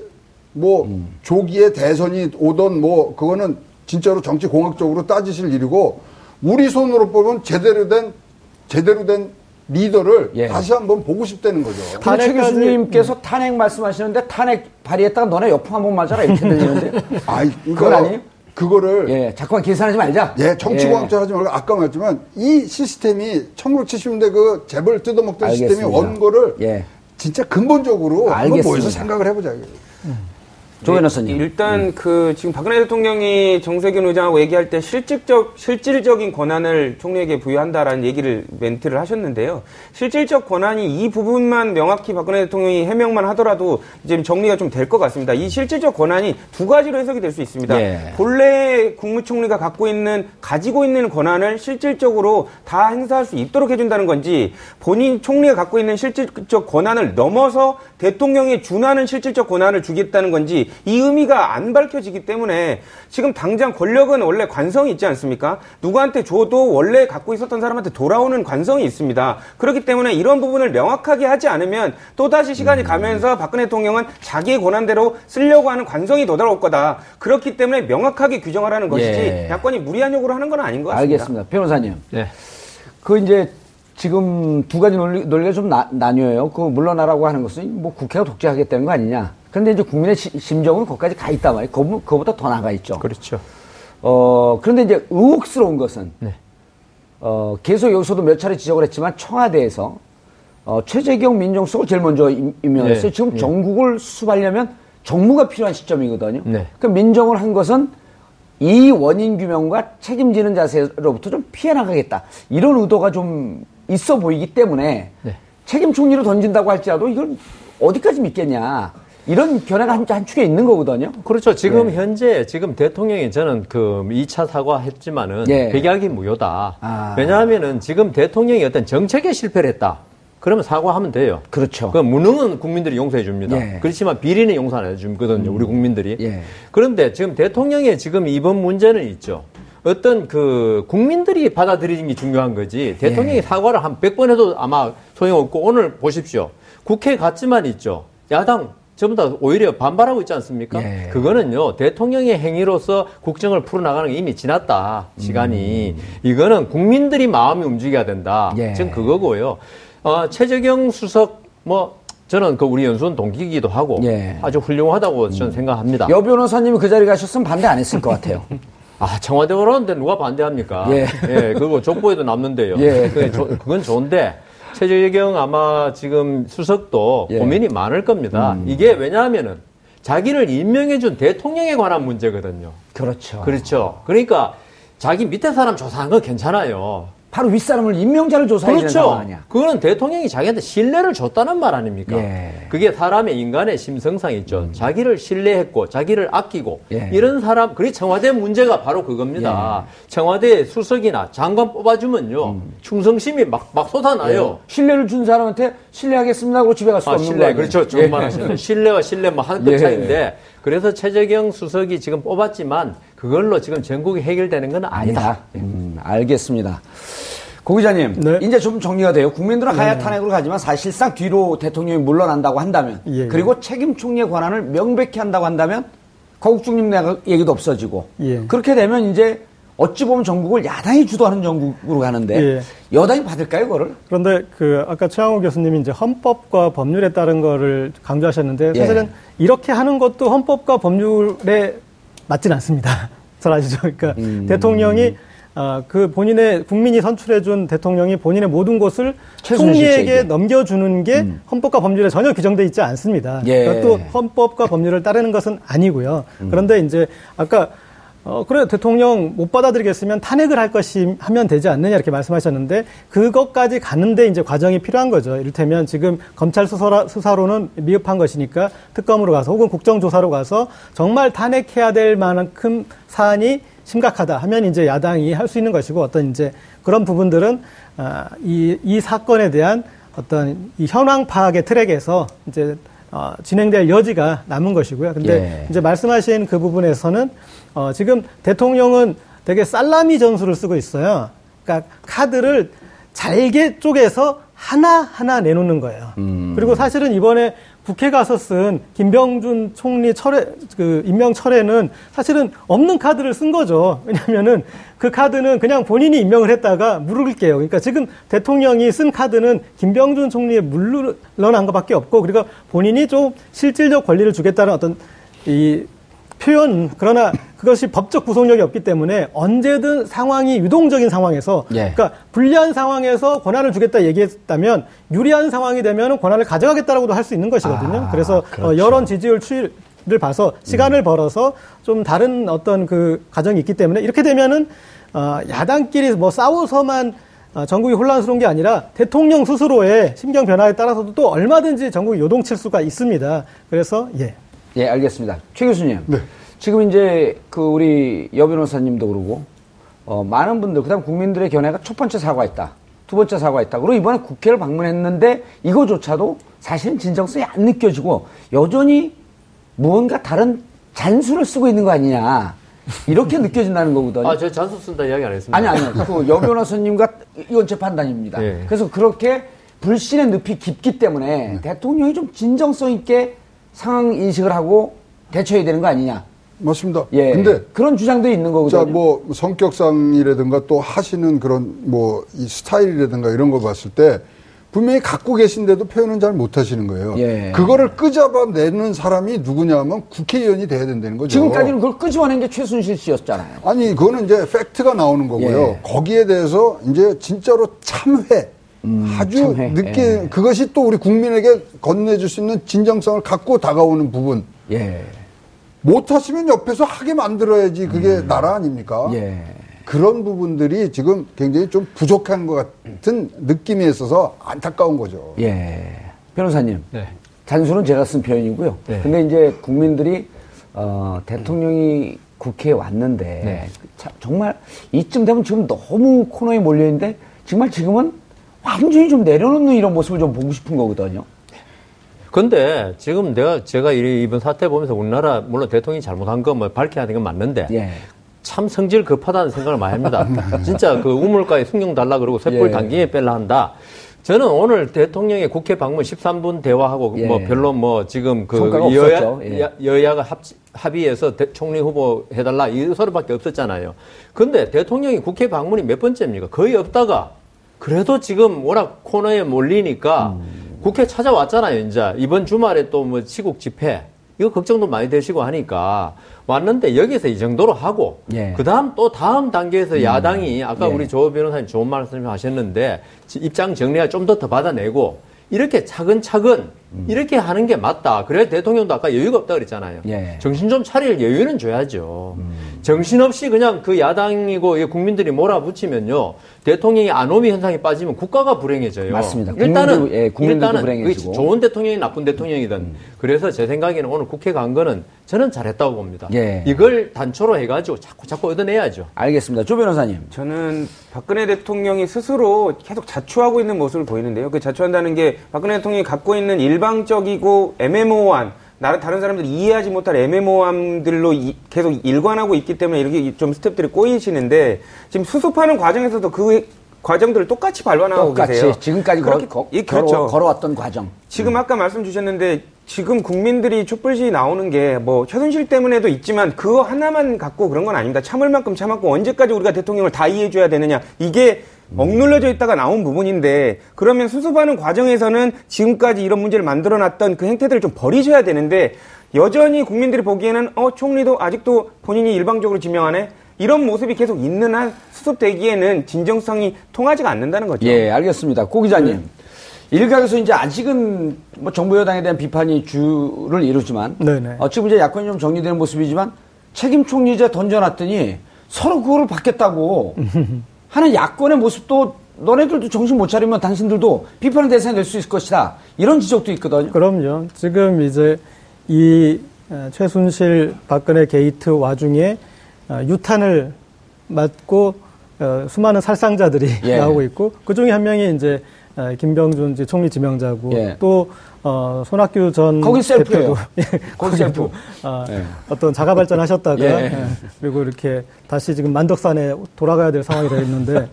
뭐 조기에 대선이 오던 뭐 그거는 진짜로 정치 공학적으로 따지실 일이고 우리 손으로 뽑은 제대로 된 제대로 된 리더를 예. 다시 한번 보고 싶다는 거죠. 탄핵까지- 교수님께서 탄핵 말씀하시는데 탄핵 발의했다가 너네 여풍 한번 맞아라 이렇게 들리는데 아이, 그건 아니에요? 그거를 예, 자꾸만 계산하지 말자. 예, 정치공학적 하지 말고 아까 말했지만 이 시스템이 1970년대 그 재벌 뜯어먹던 시스템의 알겠습니다. 원고를 예. 진짜 근본적으로 한번 알겠습니다. 모여서 생각을 해보자. 조 네, 변호사님. 일단 그 지금 박근혜 대통령이 정세균 의장하고 얘기할 때 실질적 실질적인 권한을 총리에게 부여한다라는 얘기를 멘트를 하셨는데요. 실질적 권한이 이 부분만 명확히 박근혜 대통령이 해명만 하더라도 이제 정리가 좀 될 것 같습니다. 이 실질적 권한이 두 가지로 해석이 될 수 있습니다. 예. 본래 국무총리가 갖고 있는 가지고 있는 권한을 실질적으로 다 행사할 수 있도록 해준다는 건지 본인 총리가 갖고 있는 실질적 권한을 넘어서 대통령에 준하는 실질적 권한을 주겠다는 건지 이 의미가 안 밝혀지기 때문에 지금 당장 권력은 원래 관성이 있지 않습니까? 누구한테 줘도 원래 갖고 있었던 사람한테 돌아오는 관성이 있습니다. 그렇기 때문에 이런 부분을 명확하게 하지 않으면 또다시 시간이 가면서 박근혜 대통령은 자기의 권한대로 쓰려고 하는 관성이 더 돌아올 거다. 그렇기 때문에 명확하게 규정하라는 것이지 예. 야권이 무리한 요구를 하는 건 아닌 것 같습니다. 알겠습니다. 변호사님. 네. 그 이제 지금 두 가지 논리, 논리가 좀 나, 나뉘어요. 그 물러나라고 하는 것은 뭐 국회가 독재하겠다는 거 아니냐. 그런데 이제 국민의 시- 심정은 거기까지 가 있단 말이에요. 그거, 그거보다 더 나가 있죠. 그렇죠. 어, 그런데 이제 의혹스러운 것은, 네. 어, 계속 여기서도 몇 차례 지적을 했지만 청와대에서 어, 최재경 민정수석을 제일 먼저 임- 임명했어요. 네, 지금 네. 정국을 수습하려면 정무가 필요한 시점이거든요. 네. 그 민정을 한 것은 이 원인 규명과 책임지는 자세로부터 좀 피해 나가겠다. 이런 의도가 좀 있어 보이기 때문에 네. 책임 총리로 던진다고 할지라도 이걸 어디까지 믿겠냐. 이런 견해가 한, 한 축에 있는 거거든요. 그렇죠. 지금 예. 현재 지금 대통령이 저는 그 2차 사과했지만은 예. 백약이 무효다. 아. 왜냐하면은 지금 대통령이 어떤 정책에 실패를 했다. 그러면 사과하면 돼요. 그렇죠. 그 무능은 국민들이 용서해 줍니다. 예. 그렇지만 비리는 용서 안 해주거든요. 우리 국민들이. 예. 그런데 지금 대통령의 지금 이번 문제는 있죠. 어떤 그 국민들이 받아들이는 게 중요한 거지. 대통령이 예. 사과를 한 100번 해도 아마 소용없고 오늘 보십시오. 국회 갔지만 있죠. 야당 전부 다 오히려 반발하고 있지 않습니까? 예. 그거는요, 대통령의 행위로서 국정을 풀어나가는 게 이미 지났다, 시간이. 이거는 국민들이 마음이 움직여야 된다. 예. 지금 그거고요. 어, 최재경 수석, 뭐, 저는 그 우리 연수원 동기이기도 하고 예. 아주 훌륭하다고 저는 생각합니다. 여 변호사님이 그 자리에 가셨으면 반대 안 했을 것 같아요. 아, 청와대 오라는데 누가 반대합니까? 예. 그리고 족보에도 남는데요. 예. 조- 그건 좋은데, 최재경 아마 지금 수석도 예. 고민이 많을 겁니다. 이게 왜냐하면은 자기를 임명해준 대통령에 관한 문제거든요. 그렇죠. 그렇죠. 그러니까 자기 밑에 사람 조사한 건 괜찮아요. 바로 윗사람을 임명자를 조사해야 되는 상황 그렇죠. 아니야. 그거는 대통령이 자기한테 신뢰를 줬다는 말 아닙니까? 예. 그게 사람의 인간의 심성상 있죠. 자기를 신뢰했고, 자기를 아끼고, 예. 이런 사람, 그게 청와대 문제가 바로 그겁니다. 청와대 수석이나 장관 뽑아주면요, 음. 충성심이 막, 막 쏟아나요. 신뢰를 준 사람한테 신뢰하겠습니다 하고 집에 갈수 아, 없는 신뢰. 그렇죠. 좋은 말 하시네. 신뢰와 신뢰 뭐 한끗 예. 차이인데, 그래서 최재경 수석이 지금 뽑았지만, 그걸로 지금 전국이 해결되는 건 아니다. 아니다. 음, 알겠습니다. 고 기자님, 네. 이제 좀 정리가 돼요. 국민들은 하야 탄핵으로 가지만 사실상 뒤로 대통령이 물러난다고 한다면, 예, 예. 그리고 책임 총리의 권한을 명백히 한다고 한다면, 거국중립 얘기도 없어지고, 예. 그렇게 되면 이제 어찌 보면 전국을 야당이 주도하는 전국으로 가는데, 예. 여당이 받을까요, 그거를? 그런데 그 아까 최양호 교수님이 이제 헌법과 법률에 따른 거를 강조하셨는데 예. 사실은 이렇게 하는 것도 헌법과 법률에 맞진 않습니다. 잘 아시죠? 그러니까 음. 대통령이 아, 그 본인의 국민이 선출해준 대통령이 본인의 모든 것을 총리에게. 넘겨주는 게 음. 헌법과 법률에 전혀 규정돼 있지 않습니다. 예. 음. 그러니까 또 헌법과 법률을 따르는 것은 아니고요. 그런데 이제 아까 어, 그래, 대통령 못 받아들이겠으면 탄핵을 할 것이 하면 되지 않느냐 이렇게 말씀하셨는데 그것까지 가는데 이제 과정이 필요한 거죠. 이를테면 지금 검찰 수사라, 수사로는 미흡한 것이니까 특검으로 가서 혹은 국정조사로 가서 정말 탄핵해야 될 만큼 사안이 심각하다 하면 이제 야당이 할 수 있는 것이고 어떤 이제 그런 부분들은 아, 이, 이 사건에 대한 어떤 이 현황 파악의 트랙에서 이제 어, 진행될 여지가 남은 것이고요. 근데 예. 이제 말씀하신 그 부분에서는 어, 지금 대통령은 되게 살라미 전술을 쓰고 있어요. 그러니까 카드를 잘게 쪼개서 하나하나 내놓는 거예요. 그리고 사실은 이번에 국회 가서 쓴 김병준 총리 철회, 그 임명 철회는 사실은 없는 카드를 쓴 거죠. 왜냐면은 그 카드는 그냥 본인이 임명을 했다가 물을게요. 그러니까 지금 대통령이 쓴 카드는 김병준 총리에 물러난 것밖에 없고 그리고 본인이 좀 실질적 권리를 주겠다는 어떤 이 표현 그러나 그것이 법적 구속력이 없기 때문에 언제든 상황이 유동적인 상황에서 예. 그러니까 불리한 상황에서 권한을 주겠다 얘기했다면 유리한 상황이 되면 권한을 가져가겠다라고도 할 수 있는 것이거든요. 아, 그래서 그렇죠. 어, 여론 지지율 추이를 봐서 시간을 음. 벌어서 좀 다른 어떤 그 과정이 있기 때문에 이렇게 되면은 어, 야당끼리 뭐 싸워서만 어, 전국이 혼란스러운 게 아니라 대통령 스스로의 심경 변화에 따라서도 또 얼마든지 전국이 요동칠 수가 있습니다. 그래서 예. 예, 알겠습니다. 최 교수님. 네. 지금 이제 그 우리 여 변호사님도 그러고 어, 많은 분들 그다음 국민들의 견해가 첫 번째 사과했다. 두 번째 사과했다. 그리고 이번에 국회를 방문했는데 이거조차도 사실은 진정성이 안 느껴지고 여전히 무언가 다른 잔수를 쓰고 있는 거 아니냐. 이렇게 느껴진다는 거거든요. 아, 저 잔수 쓴다 이야기 안 했습니다. 아니, 아니요. 그 여 변호사님과 이건 제 판단입니다. 예. 그래서 그렇게 불신의 늪이 깊기 때문에 대통령이 좀 진정성 있게 상황 인식을 하고 대처해야 되는 거 아니냐. 맞습니다. 예. 근데 그런 주장들이 있는 거거든요. 자, 뭐 성격상이라든가 또 하시는 그런 뭐 이 스타일이라든가 이런 거 봤을 때 분명히 갖고 계신데도 표현은 잘 못 하시는 거예요. 예. 그거를 끄잡아내는 사람이 누구냐면 국회의원이 돼야 된다는 거죠. 지금까지는 그걸 끄집어낸 게 최순실 씨였잖아요. 아니 그거는 이제 팩트가 나오는 거고요. 예. 거기에 대해서 이제 진짜로 참회. 아주 음, 참회. 늦게 예. 그것이 또 우리 국민에게 건네줄 수 있는 진정성을 갖고 다가오는 부분 예. 못하시면 옆에서 하게 만들어야지 그게 나라 아닙니까? 음. 예. 그런 부분들이 지금 굉장히 좀 부족한 것 같은 느낌이 있어서 안타까운 거죠. 예. 변호사님. 네. 잔수는 제가 쓴 표현이고요. 네. 근데 이제 국민들이 어, 대통령이 국회에 왔는데 네. 자, 정말 이쯤 되면 지금 너무 코너에 몰려 있는데 정말 지금은 완전히 좀 내려놓는 이런 모습을 좀 보고 싶은 거거든요. 근데 지금 내가 제가 이- 이번 사태 보면서 우리나라 물론 대통령이 잘못한 거 뭐 밝혀야 되는 건 맞는데 예. 참 성질 급하다는 생각을 많이 합니다. 진짜 그 우물가에 숭늉 달라 그러고 쇠불 예. 당기에 뺄라 한다. 저는 오늘 대통령의 국회 방문 13분 대화하고 예. 뭐 별로 뭐 지금 그 여야. 예. 야- 여야가 합, 합의해서 대- 총리 후보 해달라 이 소리밖에 없었잖아요. 근데 대통령이 국회 방문이 몇 번째입니까? 거의 없다가 그래도 지금 워낙 코너에 몰리니까 음. 국회 찾아왔잖아요. 이제 이번 주말에 또 뭐 시국 집회 이거 걱정도 많이 되시고 하니까 왔는데 여기서 이 정도로 하고 예. 음. 그 다음 또 다음 단계에서 야당이 아까 예. 우리 조 변호사님 좋은 말씀 하셨는데 지- 입장 정리가 좀 더 더 받아내고 이렇게 차근차근 이렇게 하는 게 맞다. 그래야 대통령도 아까 여유가 없다 그랬잖아요. 예. 정신 좀 차릴 여유는 줘야죠. 음. 정신없이 그냥 그 야당이고 이 국민들이 몰아붙이면요. 대통령이 아노미 현상에 빠지면 국가가 불행해져요. 맞습니다. 일단은 국민들도, 예, 국민들도 일단은 불행해지고. 그게 좋은 대통령이 나쁜 대통령이든 그래서 제 생각에는 오늘 국회 간 거는 저는 잘했다고 봅니다. 예. 이걸 단초로 해가지고 자꾸 자꾸 얻어내야죠. 알겠습니다. 조 변호사님. 저는 박근혜 대통령이 스스로 계속 자초하고 있는 모습을 보이는데요. 그 자초한다는 게 박근혜 대통령이 갖고 있는 일방적이고 애매모호한 나를 다른 사람들이 이해하지 못할 애매모함들로 이- 계속 일관하고 있기 때문에 이렇게 좀 스텝들이 꼬이시는데 지금 수습하는 과정에서도 그 과정들을 똑같이 밟아나가고 똑같이 계세요. 지금까지 그렇게- 거, 거, 예, 걸어, 그렇죠. 걸어 왔던 과정. 지금 아까 말씀 주셨는데 지금 국민들이 촛불시 나오는 게 뭐 최순실 때문에도 있지만 그거 하나만 갖고 그런 건 아닙니다. 참을 만큼 참았고 언제까지 우리가 대통령을 다 이해해줘야 되느냐 이게 억눌려져 있다가 나온 부분인데 그러면 수습하는 과정에서는 지금까지 이런 문제를 만들어놨던 그 행태들을 좀 버리셔야 되는데 여전히 국민들이 보기에는 어 총리도 아직도 본인이 일방적으로 지명하네 이런 모습이 계속 있는 한 수습되기에는 진정성이 통하지가 않는다는 거죠. 예, 알겠습니다. 고 기자님. 일각에서 이제 아직은 뭐 정부 여당에 대한 비판이 주를 이루지만 네네. 어, 지금 이제 야권이 좀 정리되는 모습이지만 책임 총리제 던져놨더니 서로 그거를 받겠다고 하는 야권의 모습도 너네들도 정신 못 차리면 당신들도 비판의 대상이 될 수 있을 것이다. 이런 지적도 있거든요. 그럼요. 지금 이제 이 어, 최순실 박근혜 게이트 와중에 어, 유탄을 맞고 어, 수많은 살상자들이 예. 나오고 있고 그 중에 한 명이 이제 어, 김병준 이제 총리 지명자고 예. 또 어, 손학규 전 거긴 셀프예요. 예, 거기 거기도, 셀프. 어, 예. 어떤 자가 발전하셨다가 예. 예, 그리고 이렇게 다시 지금 만덕산에 돌아가야 될 상황이 되어 있는데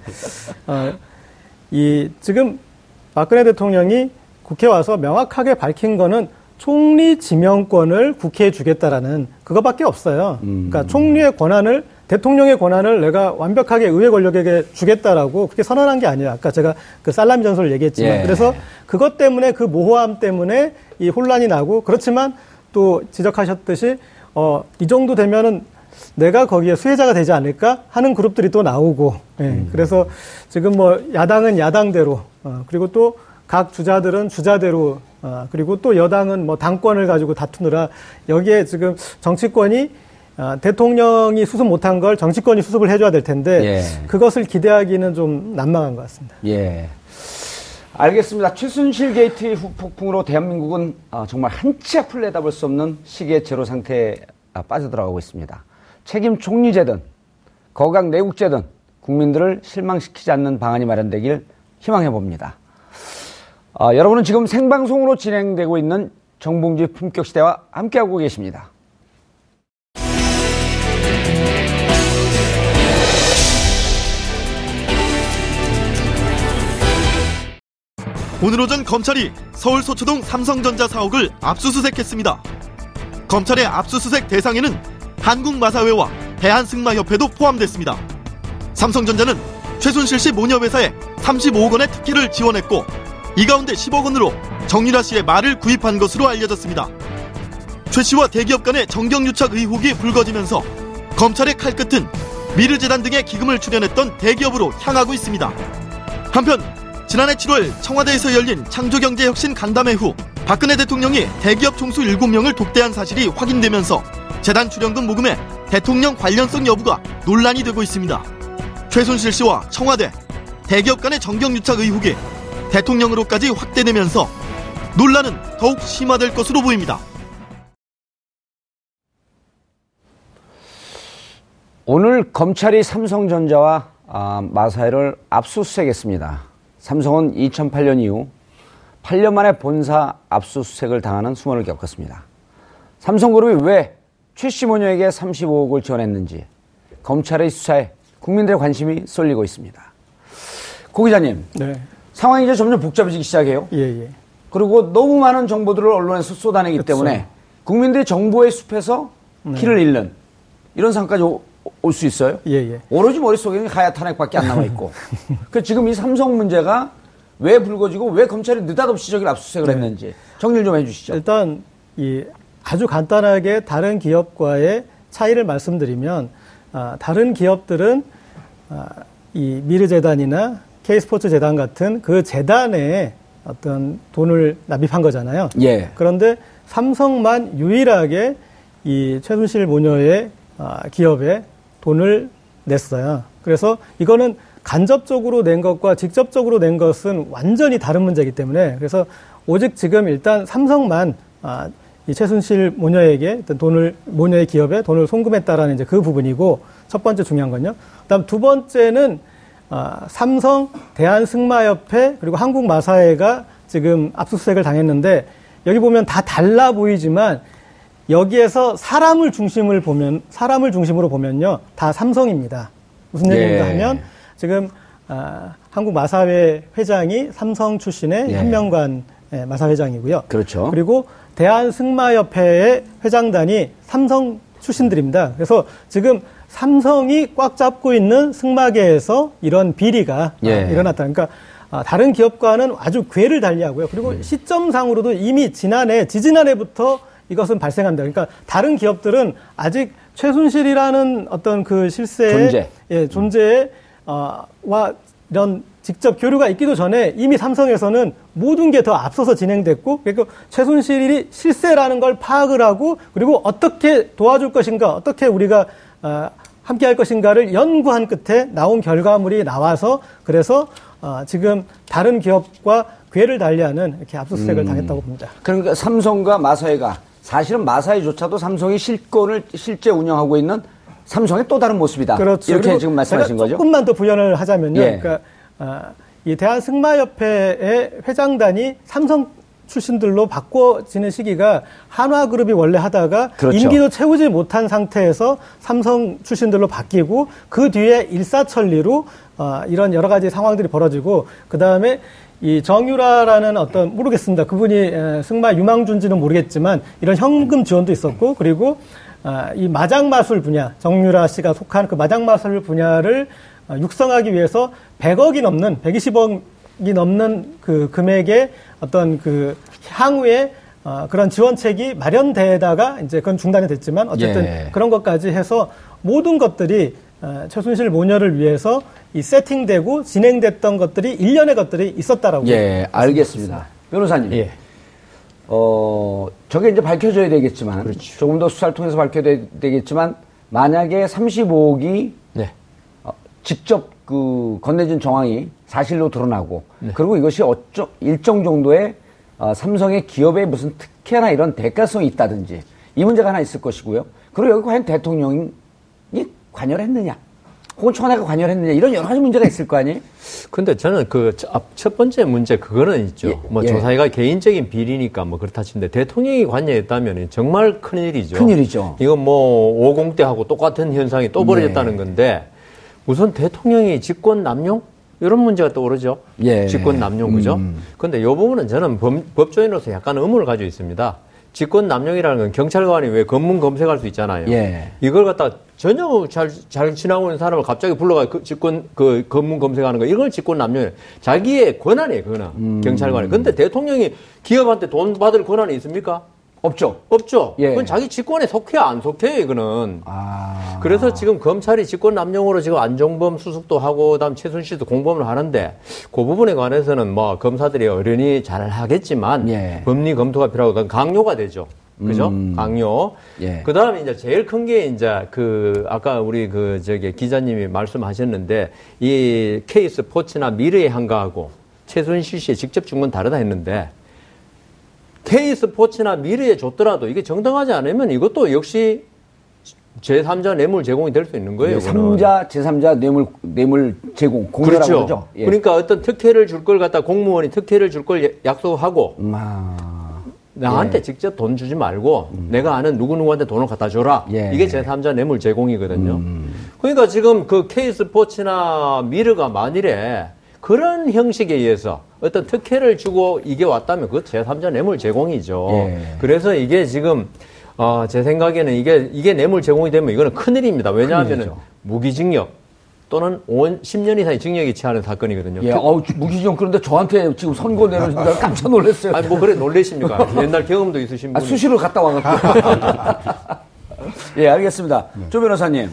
어, 이 지금 박근혜 대통령이 국회 와서 명확하게 밝힌 거는 총리 지명권을 국회에 주겠다라는 그거밖에 없어요. 그러니까 총리의 권한을 대통령의 권한을 내가 완벽하게 의회 권력에게 주겠다라고 그렇게 선언한 게 아니에요. 아까 제가 그 살라미 전설을 얘기했지만 예. 그래서 그것 때문에 그 모호함 때문에 이 혼란이 나고 그렇지만 또 지적하셨듯이 어, 이 정도 되면은 내가 거기에 수혜자가 되지 않을까 하는 그룹들이 또 나오고 예, 그래서 지금 뭐 야당은 야당대로 어, 그리고 또 각 주자들은 주자대로 어, 그리고 또 여당은 뭐 당권을 가지고 다투느라 여기에 지금 정치권이 아, 대통령이 수습 못한 걸 정치권이 수습을 해줘야 될 텐데 예. 그것을 기대하기는 좀 난망한 것 같습니다. 예. 알겠습니다. 최순실 게이트의 후폭풍으로 대한민국은 아, 정말 한치 앞을 내다볼 수 없는 시기의 제로 상태에 아, 빠져들어가고 있습니다. 책임 총리제든 거각 내국제든 국민들을 실망시키지 않는 방안이 마련되길 희망해 봅니다. 아, 여러분은 지금 생방송으로 진행되고 있는 정봉주의 품격 시대와 함께하고 계십니다. 오늘 오전 검찰이 서울 소초동 삼성전자 사옥을 압수수색했습니다. 검찰의 압수수색 대상에는 한국마사회와 대한승마협회도 포함됐습니다. 삼성전자는 최순실 씨 모녀 회사에 35억 원의 특혜를 지원했고 이 가운데 10억 원으로 정유라 씨의 말을 구입한 것으로 알려졌습니다. 최 씨와 대기업 간의 정경유착 의혹이 불거지면서 검찰의 칼끝은 미르재단 등의 기금을 출연했던 대기업으로 향하고 있습니다. 한편 지난해 7월 청와대에서 열린 창조경제혁신 간담회 후 박근혜 대통령이 대기업 총수 7명을 독대한 사실이 확인되면서 재단 출연금 모금에 대통령 관련성 여부가 논란이 되고 있습니다. 최순실 씨와 청와대, 대기업 간의 정경유착 의혹이 대통령으로까지 확대되면서 논란은 더욱 심화될 것으로 보입니다. 오늘 검찰이 삼성전자와 아, 마사회를 압수수색했습니다. 삼성은 2008년 이후 8년 만에 본사 압수수색을 당하는 수모를 겪었습니다. 삼성그룹이 왜 최씨 모녀에게 35억을 지원했는지 검찰의 수사에 국민들의 관심이 쏠리고 있습니다. 고 기자님, 네, 상황이 이제 점점 복잡해지기 시작해요. 예, 예. 그리고 너무 많은 정보들을 언론에서 쏟아내기 때문에 국민들이 정보의 숲에서 길을 잃는 이런 상황까지 올 수 있어요. 예, 예. 오로지 머릿속에는 하얗 탄핵밖에 안 남아 있고. 그 지금 이 삼성 문제가 왜 불거지고 왜 검찰이 느닷없이 저기를 압수수색을 했는지 정리를 좀 해주시죠. 일단 이 아주 간단하게 다른 기업과의 차이를 말씀드리면 아, 다른 기업들은 아, 이 미르재단이나 K스포츠 재단 같은 그 재단에 어떤 돈을 납입한 거잖아요. 예. 그런데 삼성만 유일하게 이 최순실 모녀의 아, 기업에 돈을 냈어요. 그래서 이거는 간접적으로 낸 것과 직접적으로 낸 것은 완전히 다른 문제이기 때문에 그래서 오직 지금 일단 삼성만 아, 이 최순실 모녀에게 돈을 모녀의 기업에 돈을 송금했다라는 이제 그 부분이고 첫 번째 중요한 건요. 그다음 두 번째는 아, 삼성, 대한승마협회 그리고 한국마사회가 지금 압수수색을 당했는데 여기 보면 다 달라 보이지만 여기에서 사람을 중심을 보면 사람을 중심으로 보면요 다 삼성입니다. 무슨 예. 얘기인가 하면 지금 아, 한국 마사회 회장이 삼성 출신의 예. 현명관 예, 마사 회장이고요. 그렇죠. 그리고 대한승마협회의 회장단이 삼성 출신들입니다. 그래서 지금 삼성이 꽉 잡고 있는 승마계에서 이런 비리가 예. 아, 일어났다. 그러니까 아, 다른 기업과는 아주 궤를 달리하고요. 그리고 음. 시점상으로도 이미 지난해, 지지난해부터 이것은 발생한다. 그러니까 다른 기업들은 아직 최순실이라는 어떤 그 실세의 존재. 예, 존재에 어, 와 이런 직접 교류가 있기도 전에 이미 삼성에서는 모든 게 더 앞서서 진행됐고 그리고 최순실이 실세라는 걸 파악을 하고 그리고 어떻게 도와줄 것인가 어떻게 우리가 어, 함께 할 것인가를 연구한 끝에 나온 결과물이 나와서 그래서 어, 지금 다른 기업과 궤를 달리하는 이렇게 압수수색을 당했다고 봅니다. 그러니까 삼성과 마사회가 사실은 마사회조차도 삼성이 실권을 실제 운영하고 있는 삼성의 또 다른 모습이다. 그렇죠. 이렇게 지금 말씀하신 제가 거죠? 조금만 더 부연을 하자면요. 예. 그러니까 아, 이 대한승마협회의 회장단이 삼성 출신들로 바꿔지는 시기가 한화그룹이 원래 하다가 그렇죠. 임기도 채우지 못한 상태에서 삼성 출신들로 바뀌고 그 뒤에 일사천리로 어, 이런 여러 가지 상황들이 벌어지고 그 다음에 이 정유라라는 어떤 모르겠습니다. 그분이 에, 승마 유망주인지는 모르겠지만 이런 현금 지원도 있었고 그리고 아, 이 마장마술 분야 정유라 씨가 속한 그 마장마술 분야를 어, 육성하기 위해서 100억이 넘는 120억이 넘는 그 금액의 어떤 그 향후에 어, 그런 지원책이 마련되다가 이제 그건 중단이 됐지만 어쨌든 예. 그런 것까지 해서 모든 것들이 어, 최순실 모녀를 위해서 이 세팅되고 진행됐던 것들이 일련의 것들이 있었다라고 예, 알겠습니다. 변호사님. 예. 어, 저게 이제 밝혀져야 되겠지만, 그렇죠. 조금 더 수사를 통해서 밝혀야 되겠지만, 만약에 35억이 네. 어, 직접 그 건네준 정황이 사실로 드러나고, 네. 그리고 이것이 어쩌, 일정 정도의 어, 삼성의 기업에 무슨 특혜나 이런 대가성이 있다든지, 이 문제가 하나 있을 것이고요. 그리고 여기 과연 대통령이 관여를 했느냐, 혹은 청와대가 관여를 했느냐, 이런 여러 가지 문제가 있을 거 아니에요? 근데 저는 그 첫 번째 문제 그거는 있죠. 예, 뭐 예. 조사위가 개인적인 비리니까 뭐 그렇다 치는데 대통령이 관여했다면 정말 큰일이죠. 큰일이죠. 이건 뭐 50 대하고 똑같은 현상이 또 벌어졌다는 네. 건데 우선 대통령이 직권 남용 이런 문제가 떠오르죠. 예. 직권 남용 그죠? 음. 근데 이 부분은 저는 법, 법조인으로서 약간 의문을 가지고 있습니다. 직권 남용이라는 건 경찰관이 왜 검문 검색할 수 있잖아요. 예. 이걸 갖다 전혀 잘, 잘 지나고 있는 사람을 갑자기 불러가 그 직권, 그 검문 검색하는 거, 이걸 직권 남용이에요. 자기의 권한이에요, 권한. 음. 경찰관이. 근데 대통령이 기업한테 돈 받을 권한이 있습니까? 없죠. 없죠. 예. 그건 자기 직권에 속해, 안 속해요, 이거는. 아. 그래서 지금 검찰이 직권 남용으로 지금 안종범 수석도 하고 그다음 최순실도 공범을 하는데 그 부분에 관해서는 뭐 검사들이 어련히 잘 하겠지만 예. 법리 검토가 필요하고 강요가 되죠. 그죠? 음. 강요. 예. 그 다음에 이제 제일 큰 게 이제 그 아까 우리 그 저기 기자님이 말씀하셨는데 이 케이스 포츠나 미래의 한가하고 최순실 씨의 직접 준건 다르다 했는데 케이스 포츠나 미래에 줬더라도 이게 정당하지 않으면 이것도 역시 제3자 뇌물 제공이 될 수 있는 거예요. 이거는. 3자, 제3자 뇌물, 뇌물 제공, 공개라고 그렇죠. 그러죠. 예. 그러니까 어떤 특혜를 줄 걸 갖다 공무원이 특혜를 줄 걸 약속하고 음, 아. 나한테 직접 돈 주지 말고 내가 아는 누구누구한테 돈을 갖다 줘라. 예. 이게 제3자 뇌물 제공이거든요. 그러니까 지금 그 K스포츠나 미르가 만일에 그런 형식에 의해서 어떤 특혜를 주고 이게 왔다면 그것 제3자 뇌물 제공이죠. 예. 그래서 이게 지금 어, 제 생각에는 이게 이게 뇌물 제공이 되면 이거는 큰일입니다. 왜냐하면. 무기징역 또는 5년, 10년 이상의 징역이 취하는 사건이거든요. 예, 어우, 무기징역 그런데 저한테 지금 선고 내려준다고 깜짝 놀랐어요. 아니 뭐 그래 놀래십니까? 옛날 경험도 있으신 아, 분이. 수시로 갔다 와갖고. 예, 알겠습니다. 조 변호사님.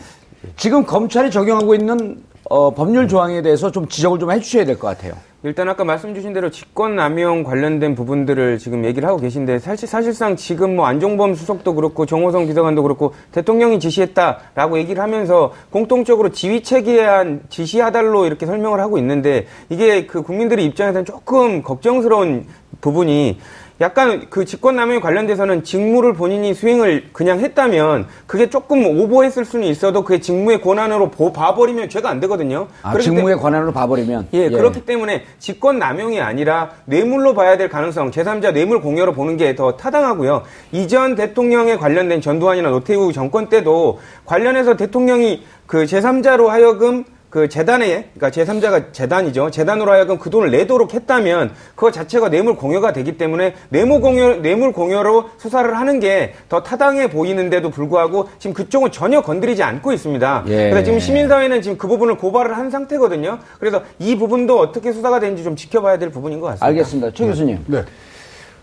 지금 검찰이 적용하고 있는 어, 법률 조항에 대해서 좀 지적을 좀 해주셔야 될 것 같아요. 일단 아까 말씀 주신 대로 직권남용 관련된 부분들을 지금 얘기를 하고 계신데 사실 사실상 지금 뭐 안종범 수석도 그렇고 정호성 비서관도 그렇고 대통령이 지시했다라고 얘기를 하면서 공통적으로 지휘 체계한 지시 하달로 이렇게 설명을 하고 있는데 이게 그 국민들의 입장에서는 조금 걱정스러운 부분이 약간 그 직권남용에 관련돼서는 직무를 본인이 수행을 그냥 했다면 그게 조금 오버했을 수는 있어도 그게 직무의 권한으로 보- 봐버리면 죄가 안 되거든요. 아, 그렇기 직무의 권한으로 봐버리면. 예, 그렇기 때문에 직권 남용이 아니라 뇌물로 봐야 될 가능성, 제3자 뇌물 공여로 보는 게 더 타당하고요. 이전 대통령에 관련된 전두환이나 노태우 정권 때도 관련해서 대통령이 그 제3자로 하여금 그 재단에, 그러니까 제3자가 재단이죠. 재단으로 하여금 그 돈을 내도록 했다면 그거 자체가 뇌물 공여가 되기 때문에 뇌물 공여, 뇌물 공여로 수사를 하는 게 더 타당해 보이는데도 불구하고 지금 그쪽은 전혀 건드리지 않고 있습니다. 예. 그래서 지금 시민사회는 지금 그 부분을 고발을 한 상태거든요. 그래서 이 부분도 어떻게 수사가 되는지 좀 지켜봐야 될 부분인 것 같습니다. 알겠습니다. 최 교수님. 네.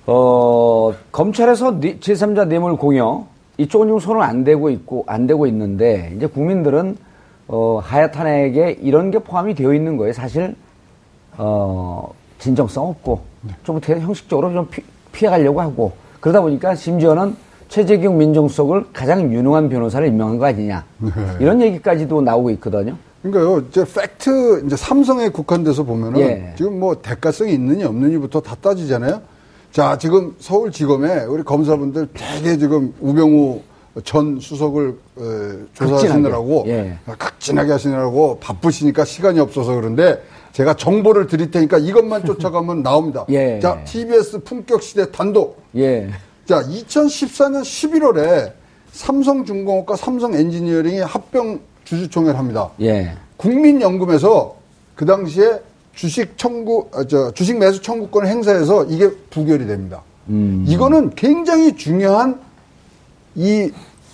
어, 검찰에서 뇌- 제3자 뇌물 공여 이쪽은 지금 손을 안 대고 있고 안 대고 있는데 이제 국민들은 어, 하야탄에게 이런 게 포함이 되어 있는 거예요. 사실 어, 진정성 없고 좀 어떻게 형식적으로 좀 피, 피해가려고 하고 그러다 보니까 심지어는 최재경 민정수석을 가장 유능한 변호사를 임명한 거 아니냐 이런 얘기까지도 나오고 있거든요. 그러니까요, 이제 팩트, 이제 삼성에 국한돼서 보면은 예. 지금 뭐 대가성이 있느니 없느니부터 다 따지잖아요. 자, 지금 서울지검에 우리 검사분들 되게 지금 우병우 전 수석을 에, 조사하시느라고 예. 극진하게 하시느라고 바쁘시니까 시간이 없어서 그런데 제가 정보를 드릴 테니까 이것만 쫓아가면 나옵니다. 예. 자, TBS 품격 시대 단독. 예. 자, 2014년 11월에 삼성중공업과 삼성엔지니어링이 합병 주주총회를 합니다. 예. 국민연금에서 그 당시에 주식 청구, 아, 저, 주식 매수 청구권을 행사해서 이게 부결이 됩니다. 이거는 굉장히 중요한 이,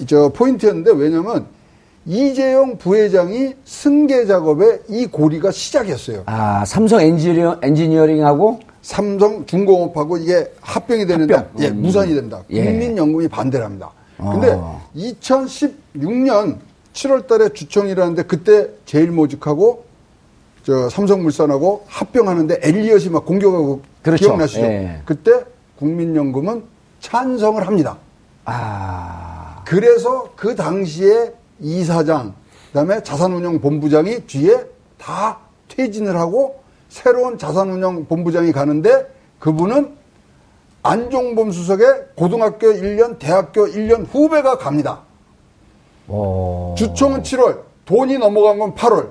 저, 포인트였는데 왜냐면 이재용 부회장이 승계 작업에 이 고리가 시작이었어요. 아 삼성 엔지니어, 엔지니어링하고 삼성 중공업하고 이게 합병이 되는데 합병. 예, 음. 무산이 됩니다. 예. 국민연금이 반대를 합니다. 근데 어. 2016년 7월 달에 주총이라는데 그때 제일모직하고 저 삼성물산하고 합병하는데 엘리엇이 막 공격하고 그렇죠. 기억나시죠? 예. 그때 국민연금은 찬성을 합니다. 아 그래서 그 당시에 이사장, 그다음에 자산운용 본부장이 뒤에 다 퇴진을 하고 새로운 자산운용 본부장이 가는데 그분은 안종범 수석의 고등학교 1년, 대학교 1년 후배가 갑니다. 어. 주총은 7월, 돈이 넘어간 건 8월.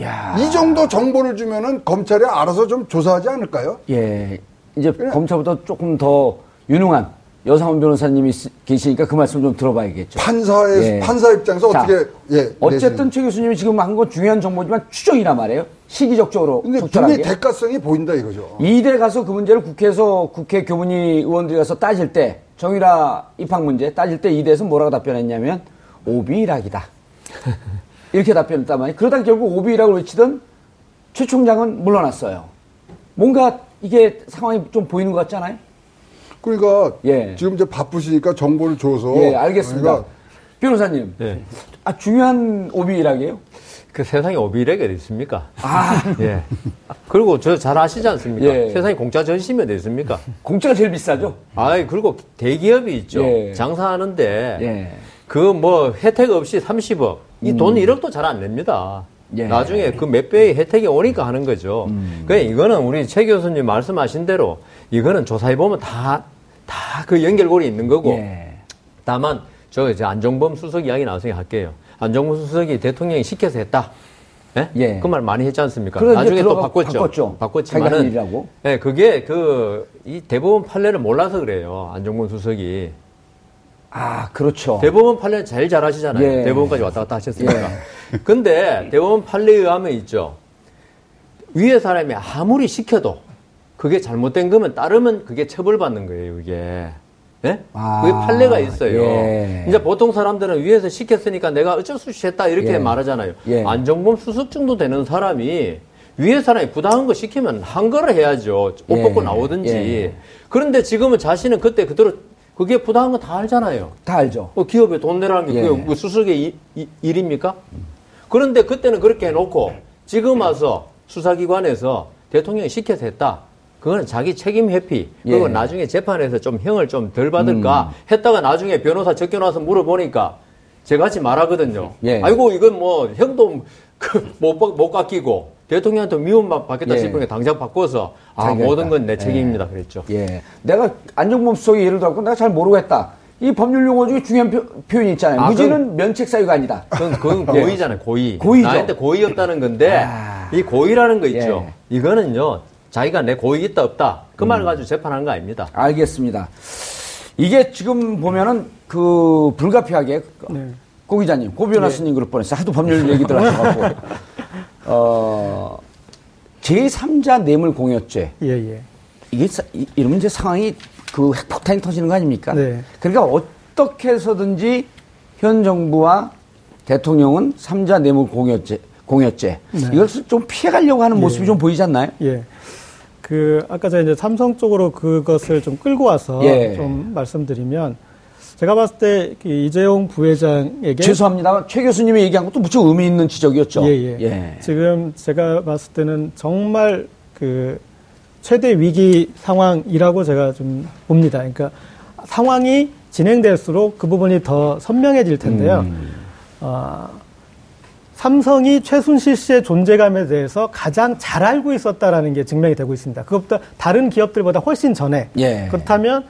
야. 이 정도 정보를 주면은 검찰이 알아서 좀 조사하지 않을까요? 예. 이제. 검찰보다 조금 더 유능한 여상원 변호사님이 있- 계시니까 그 말씀 좀 들어봐야겠죠. 판사의 예. 판사 입장에서 자, 어떻게 예. 어쨌든 최 교수님이 지금 한 건 중요한 정보지만 추정이란 말이에요. 시기적적으로 근데. 분명히 대가성이 보인다 이거죠. 이대 가서 그 문제를 국회에서 국회 교문위 의원들이 가서 따질 때 정유라 입학 문제 따질 때 이대에서 뭐라고 답변했냐면 오비일학이다. 이렇게 답변했단 말이에요. 그러다 결국 오비일학을 외치던 최 총장은 물러났어요. 뭔가 이게 상황이 좀 보이는 것 같잖아요. 그러니까 예. 지금 이제 바쁘시니까 정보를 줘서 예, 알겠습니다. 그러니까 변호사님. 예. 아, 중요한 오비일학이에요? 그 세상에 오비락이 어디 있습니까? 아, 예. 그리고 저 잘 아시지 않습니까? 예. 세상에 공짜 전심이 어디 있습니까? 공짜가 제일 비싸죠? 아이, 그리고 대기업이 있죠. 예. 장사하는데. 예. 그뭐 혜택 없이 30억. 이돈 1억도 잘 안 냅니다. 음. 예. 나중에 그 몇 배의 혜택이 오니까 하는 거죠. 음. 그래 이거는 우리 최 교수님 말씀하신 대로 이거는 조사해 보면 다 다 그 연결고리 있는 거고. 예. 다만 저 이제 안정범 수석 이야기 나중에 할게요. 안정범 수석이 대통령이 시켜서 했다. 예? 예. 그 말 많이 했지 않습니까? 나중에 또 들어가- 바꿨죠. 바꿨죠. 바꿨지만은. 예, 그게 그 이 대법원 판례를 몰라서 그래요. 안정범 수석이. 아, 그렇죠. 대법원 판례 제일 잘 하시잖아요. 예. 대법원까지 왔다 갔다 하셨으니까. 근데 대법원 판례에 의하면 있죠. 위에 사람이 아무리 시켜도 그게 잘못된 거면 따르면 그게 처벌받는 거예요, 이게. 예? 아, 그게 판례가 있어요. 예. 이제 보통 사람들은 위에서 시켰으니까 내가 어쩔 수 없이 했다 이렇게 예. 말하잖아요. 예. 안정범 수석 정도 되는 사람이 위에 사람이 부당한 거 시키면 한 거를 해야죠. 옷 예. 벗고 나오든지. 예. 그런데 지금은 자신은 그때 그대로 그게 부당한 거 다 알잖아요. 다 알죠. 어, 기업에 돈 내라는 게 예. 그게 뭐 수석의 이- 이- 일입니까? 그런데 그때는 그렇게 해놓고 지금 와서 수사기관에서 대통령이 시켜서 했다. 그거는 자기 책임 회피. 그리고 예. 음. 나중에 재판에서 좀 형을 좀 덜 받을까 했다가 나중에 변호사 적겨놔서 물어보니까 제같이 말하거든요. 예. 아이고 이건 뭐 형도 그 못, 깎이고 대통령한테 미움만 받겠다 예. 싶으니까 당장 바꿔서 아 모든 했다. 건내 예. 책임입니다 그랬죠. 예. 내가 안정범 수석이 예를 들어서 내가 잘 모르고 했다. 이 법률 용어 중에 중요한 표, 현이 있잖아요. 아, 무죄는 면책 사유가 아니다. 그건, 그건 예. 고의잖아요, 고의. 고의죠. 나한테 고의 없다는 건데, 아. 이 고의라는 거 있죠. 예. 이거는요, 자기가 내 고의 있다, 없다. 그 음. 말 가지고 재판하는 거 아닙니다. 알겠습니다. 이게 지금 보면은 그 불가피하게 네. 고 기자님, 고 변호사님 그럴 뻔했어요. 하도 법률 얘기들 하셔갖고. 어, 제3자 뇌물 공여죄. 예, 예. 이게 사- 이- 이러면 이제 상황이 그 핵폭탄이 터지는 거 아닙니까? 네. 그러니까 어떻게 해서든지 현 정부와 대통령은 3자 뇌물 공여죄, 공여죄. 네. 이것을 좀 피해가려고 하는 모습이 좀 보이지 않나요? 예. 그 아까 제가 이제 삼성 쪽으로 그것을 좀 끌고 와서 예. 좀 말씀드리면 제가 봤을 때그 이재용 부회장에게 죄송합니다. 최 교수님이 얘기한 것도 무척 의미 있는 지적이었죠. 예, 예. 지금 제가 봤을 때는 정말 그 최대 위기 상황이라고 제가 좀 봅니다. 그러니까 상황이 진행될수록 그 부분이 더 선명해질 텐데요. 음. 어, 삼성이 최순실 씨의 존재감에 대해서 가장 잘 알고 있었다라는 게 증명이 되고 있습니다. 그것보다 다른 기업들보다 훨씬 전에 예. 그렇다면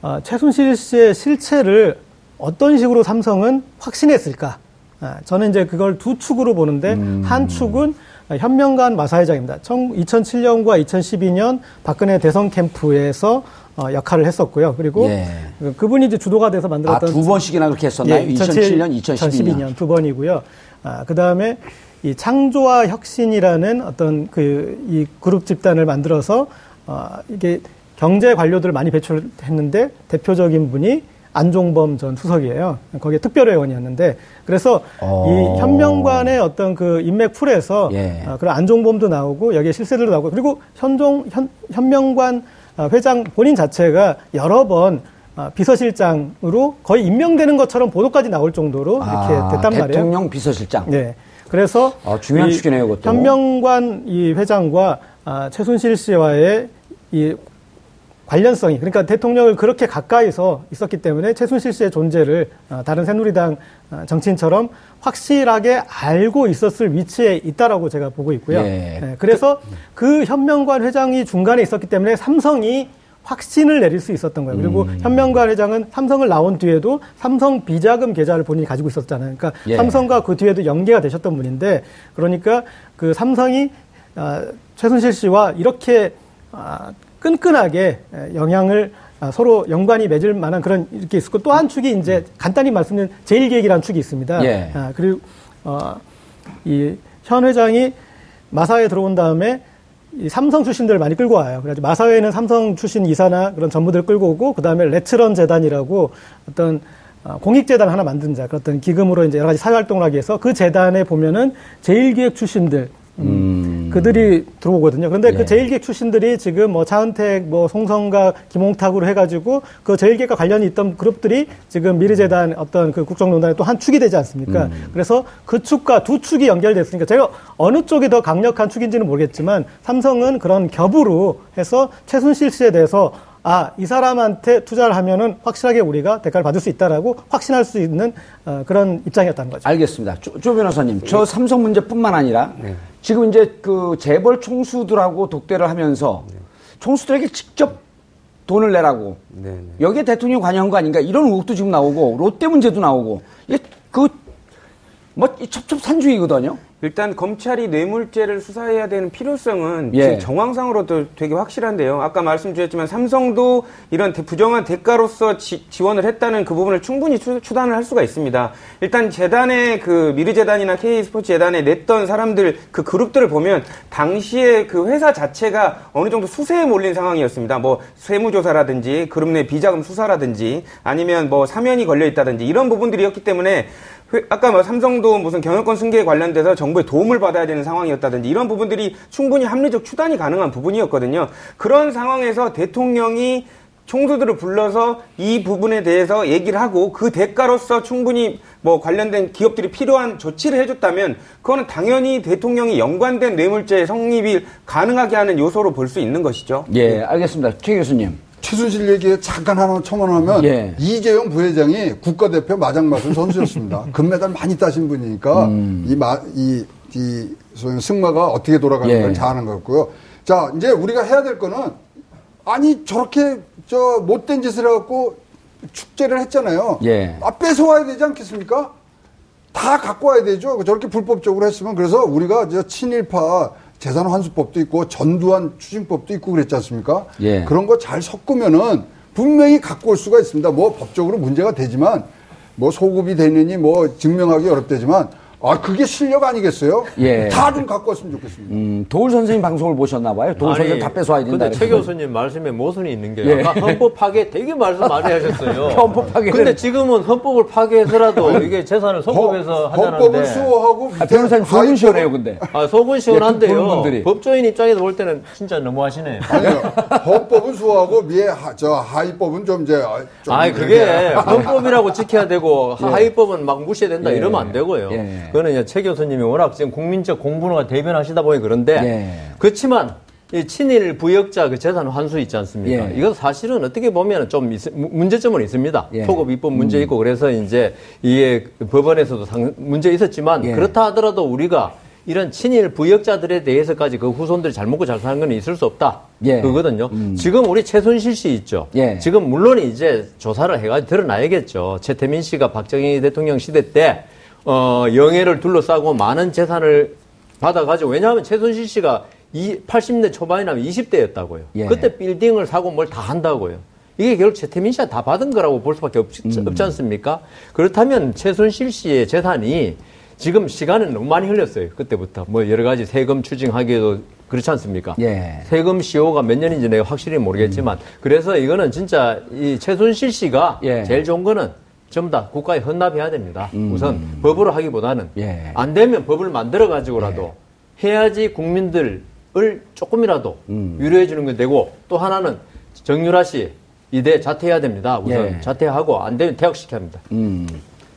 어, 최순실 씨의 실체를 어떤 식으로 삼성은 확신했을까? 아, 저는 이제 그걸 두 축으로 보는데 음. 한 축은 현명관 마사회장입니다. 2007년과 2012년 박근혜 대선 캠프에서 어, 역할을 했었고요. 그리고 예. 그- 그분이 이제 주도가 돼서 아, 만들었던 두 번씩이나 그렇게 했었나요? 2007년, 2012년. 두 번이고요. 아, 그 다음에 이 창조와 혁신이라는 어떤 그 이 그룹 집단을 만들어서 어, 이게 경제 관료들을 많이 배출했는데 대표적인 분이 안종범 전 수석이에요. 거기에 특별회원이었는데 그래서 어. 이 현명관의 어떤 그 인맥 풀에서 예. 아, 그런 안종범도 나오고 여기에 실세들도 나오고 그리고 현종 현, 현명관 아, 회장 본인 자체가 여러 번 아, 비서실장으로 거의 임명되는 것처럼 보도까지 나올 정도로 이렇게 아, 됐단 말이에요. 대통령 비서실장. 네. 그래서 아, 중요한 이 축이네요, 그것도. 현명관 이 회장과 아, 최순실 씨와의 이 관련성이 그러니까 대통령을 그렇게 가까이서 있었기 때문에 최순실 씨의 존재를 아, 다른 새누리당 아, 정치인처럼 확실하게 알고 있었을 위치에 있다라고 제가 보고 있고요. 예. 네, 그래서 그 현명관 회장이 중간에 있었기 때문에 삼성이 확신을 내릴 수 있었던 거예요. 그리고 음. 현명관 회장은 삼성을 나온 뒤에도 삼성 비자금 계좌를 본인이 가지고 있었잖아요. 그러니까 예. 삼성과 그 뒤에도 연계가 되셨던 분인데 그러니까 그 삼성이 아, 최순실 씨와 이렇게 아, 끈끈하게 에, 영향을 아, 서로 연관이 맺을 만한 그런 이렇게 있었고 또 한 축이 이제 간단히 말씀드리면 제일기획이라는 축이 있습니다. 예. 아, 그리고 어, 이현 회장이 마사에 들어온 다음에 이 삼성 출신들을 많이 끌고 와요. 그래가지고 마사회는 삼성 출신 이사나 그런 전무들을 끌고 오고 그 다음에 레츠런 재단이라고 어떤 어, 공익재단 하나 만든 자 그런 기금으로 이제 여러 가지 사회활동을 하기 위해서 그 재단에 보면은 제일기획 출신들 음, 그들이 들어오거든요. 그런데 예. 그 제일기획 출신들이 지금 뭐 차은택, 뭐 송성가, 김홍탁으로 해가지고 그 제일기획과 관련이 있던 그룹들이 지금 미르재단 어떤 그 국정농단의 또 한 축이 되지 않습니까? 그래서 그 축과 두 축이 연결됐으니까 제가 어느 쪽이 더 강력한 축인지는 모르겠지만 삼성은 그런 겹으로 해서 최순실 씨에 대해서 아, 이 사람한테 투자를 하면은 확실하게 우리가 대가를 받을 수 있다라고 확신할 수 있는 어, 그런 입장이었다는 거죠. 알겠습니다. 조, 조 변호사님, 저 삼성 문제뿐만 아니라 지금 이제 그 재벌 총수들하고 독대를 하면서 총수들에게 직접 돈을 내라고 여기에 대통령이 관여한 거 아닌가 이런 의혹도 지금 나오고 롯데 문제도 나오고 이게 그 뭐 첩첩산중이거든요. 일단 검찰이 뇌물죄를 수사해야 되는 필요성은 예. 지금 정황상으로도 되게 확실한데요. 아까 말씀드렸지만 삼성도 이런 대- 부정한 대가로서 지, 원을 했다는 그 부분을 충분히 추, 추단을 할 수가 있습니다. 일단 재단의 그 미르재단이나 K스포츠 재단에 냈던 사람들 그 그룹들을 보면 당시에 그 회사 자체가 어느 정도 수세에 몰린 상황이었습니다. 뭐 세무조사라든지 그룹 내 비자금 수사라든지 아니면 뭐 사면이 걸려 있다든지 이런 부분들이었기 때문에 회- 아까 뭐 삼성도 무슨 경영권 승계에 관련돼서 정부의 도움을 받아야 되는 상황이었다든지 이런 부분들이 충분히 합리적 추단이 가능한 부분이었거든요. 그런 상황에서 대통령이 총수들을 불러서 이 부분에 대해서 얘기를 하고 그 대가로서 충분히 뭐 관련된 기업들이 필요한 조치를 해줬다면 그거는 당연히 대통령이 연관된 뇌물죄 성립이 가능하게 하는 요소로 볼 수 있는 것이죠. 예, 알겠습니다. 최 교수님. 최순실 얘기에 잠깐 하나 첨언하면 예. 이재용 부회장이 국가대표 마장맞은 선수였습니다. 금메달 많이 따신 분이니까 이, 마, 이, 이 승마가 어떻게 돌아가는 예. 걸잘 아는 것 같고요. 자, 이제 우리가 해야 될 거는 아니 저렇게 저 못된 짓을 해갖고 축제를 했잖아요. 예. 아, 뺏어와야 되지 않겠습니까? 다 갖고 와야 되죠. 저렇게 불법적으로 했으면 그래서 우리가 저 친일파 재산 환수법도 있고 전두환 추징법도 있고 그랬지 않습니까? 예. 그런 거 잘 섞으면은 분명히 갖고 올 수가 있습니다. 뭐 법적으로 문제가 되지만 뭐 소급이 되느니 뭐 증명하기 어렵대지만 아 그게 실력 아니겠어요? 예. 다 좀 갖고 왔으면 좋겠습니다. 음, 도울 선생님 방송을 보셨나 봐요. 도울 선생님 다 뺏어와야 된다. 근데 최. 교수님 말씀에 모순이 있는 게 예. 아까 헌법 파괴 되게 말씀 많이 하셨어요. 헌법 파괴를- 근데 지금은 헌법을 파괴해서라도 이게 재산을 선법에서 헌법을 하자는데 수호하고 아, 변호사님 속은 시원해요, 근데. 아, 속은 시원한데요. 분들이. 법조인 입장에서 볼 때는 진짜 너무하시네. 아니요. 헌법은 수호하고 미에 하, 저 하위법은 좀 이제 아, 좀 아이 그게 헌법이라고 지켜야 되고 예. 하위법은 막 무시해야 된다 예. 이러면 안 되고요. 예. 그거는 이제 최 교수님이 워낙 지금 국민적 공분을 대변하시다 보니 그런데 예. 그렇지만 이 친일 부역자 그 재산 환수 있지 않습니까? 예. 이거 사실은 어떻게 보면 좀 있- 무- 문제점은 있습니다. 예. 토급 입법 문제 있고 그래서 이제 이게 법원에서도 상, 문제 있었지만 예. 그렇다 하더라도 우리가 이런 친일 부역자들에 대해서까지 그 후손들이 잘 먹고 잘 사는 건 있을 수 없다. 예. 그거거든요. 지금 우리 최순실 씨 있죠. 예. 지금 물론 이제 조사를 해가지고 드러나야겠죠. 최태민 씨가 박정희 대통령 시대 때 어, 영예를 둘러싸고 많은 재산을 받아가지고 왜냐하면 최순실 씨가 이 80대 초반이나 20대였다고요. 예. 그때 빌딩을 사고 뭘 다 한다고요. 이게 결국 최태민 씨가 다 받은 거라고 볼 수밖에 없, 음. 없지 않습니까? 그렇다면 최순실 씨의 재산이 지금 시간은 너무 많이 흘렸어요. 그때부터 뭐 여러 가지 세금 추징하기에도 그렇지 않습니까? 예. 세금 시효가 몇 년인지 내가 확실히 모르겠지만 그래서 이거는 진짜 이 최순실 씨가 예. 제일 좋은 거는 전부 다 국가에 헌납해야 됩니다. 우선 법으로 하기보다는 예. 안 되면 법을 만들어 가지고라도 해야지 국민들을 조금이라도 유료해 주는 게 되고 또 하나는 정유라 씨 이대 자퇴해야 됩니다. 우선 예. 자퇴하고 안 되면 퇴학시켜야 합니다. 음.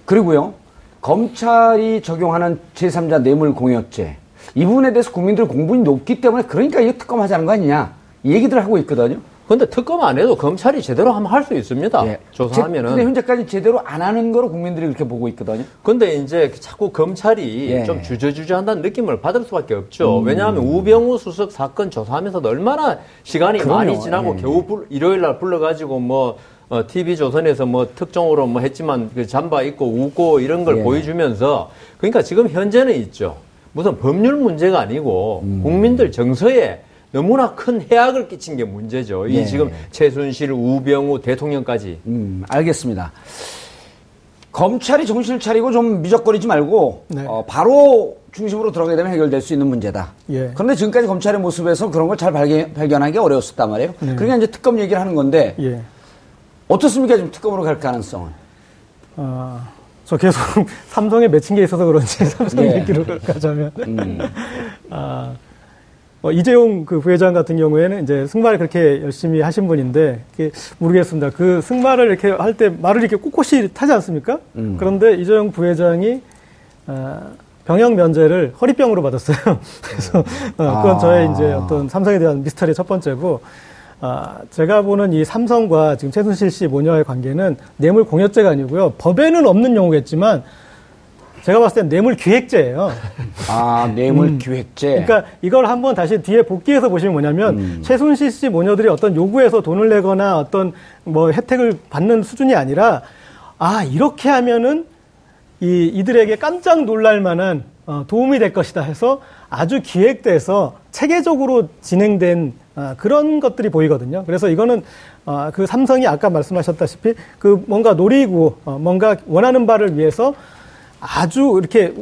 그리고요, 검찰이 적용하는 제3자 뇌물 공여죄. 이 부분에 대해서 국민들 공분이 높기 때문에 그러니까 이거 특검하자는 거 아니냐. 이 얘기들 하고 있거든요. 근데 특검 안 해도 검찰이 제대로 하면 할 수 있습니다. 예. 조사하면은. 근데 현재까지 제대로 안 하는 거로 국민들이 그렇게 보고 있거든요. 근데 이제 자꾸 검찰이 예. 음. 좀 주저주저한다는 느낌을 받을 수밖에 없죠. 왜냐하면 우병우 수석 사건 조사하면서도 얼마나 시간이 그럼요. 많이 지나고 예. 겨우 불- 일요일 날 불러가지고 뭐 어, TV 조선에서 뭐 특종으로 뭐 했지만 그 잠바 입고 웃고 이런 걸 예. 보여주면서 그러니까 지금 현재는 있죠. 무슨 법률 문제가 아니고 음. 국민들 정서에 너무나 큰 해악을 끼친 게 문제죠. 예. 이 지금 최순실, 우병우 대통령까지 음, 알겠습니다. 검찰이 정신을 차리고 좀 미적거리지 말고 네. 어, 바로 중심으로 들어가게 되면 해결될 수 있는 문제다. 예. 그런데 지금까지 검찰의 모습에서 그런 걸 잘 발견, 발견하기 어려웠었단 말이에요. 네. 그러니까 이제 특검 얘기를 하는 건데 예. 어떻습니까? 지금 특검으로 갈 가능성은? 어, 저 계속 삼성에 맺힌 게 있어서 그런지 삼성 예. 얘기로 가자면 음. 아, 어, 이재용 그 부회장 같은 경우에는 이제 승마를 그렇게 열심히 하신 분인데 모르겠습니다. 그 승마를 이렇게 할 때 말을 이렇게 꼿꼿이 타지 않습니까? 음. 그런데 이재용 부회장이 아, 병역 면제를 허리병으로 받았어요. 그래서 어, 그건 아. 저의 이제 어떤 삼성에 대한 미스터리의 첫 번째고 아, 제가 보는 이 삼성과 지금 최순실 씨 모녀의 관계는 뇌물 공여죄가 아니고요. 법에는 없는 용어겠지만 제가 봤을 땐 뇌물 기획죄예요. 아, 뇌물 기획죄. 그러니까 이걸 한번 다시 뒤에 복귀해서 보시면 뭐냐면 음. 최순실 씨 모녀들이 어떤 요구해서 돈을 내거나 어떤 뭐 혜택을 받는 수준이 아니라 아 이렇게 하면은 이 이들에게 깜짝 놀랄 만한 어, 도움이 될 것이다 해서 아주 기획돼서 체계적으로 진행된 아, 그런 것들이 보이거든요. 그래서 이거는 아, 그 삼성이 아까 말씀하셨다시피 그 뭔가 노리고 어, 뭔가 원하는 바를 위해서 아주 이렇게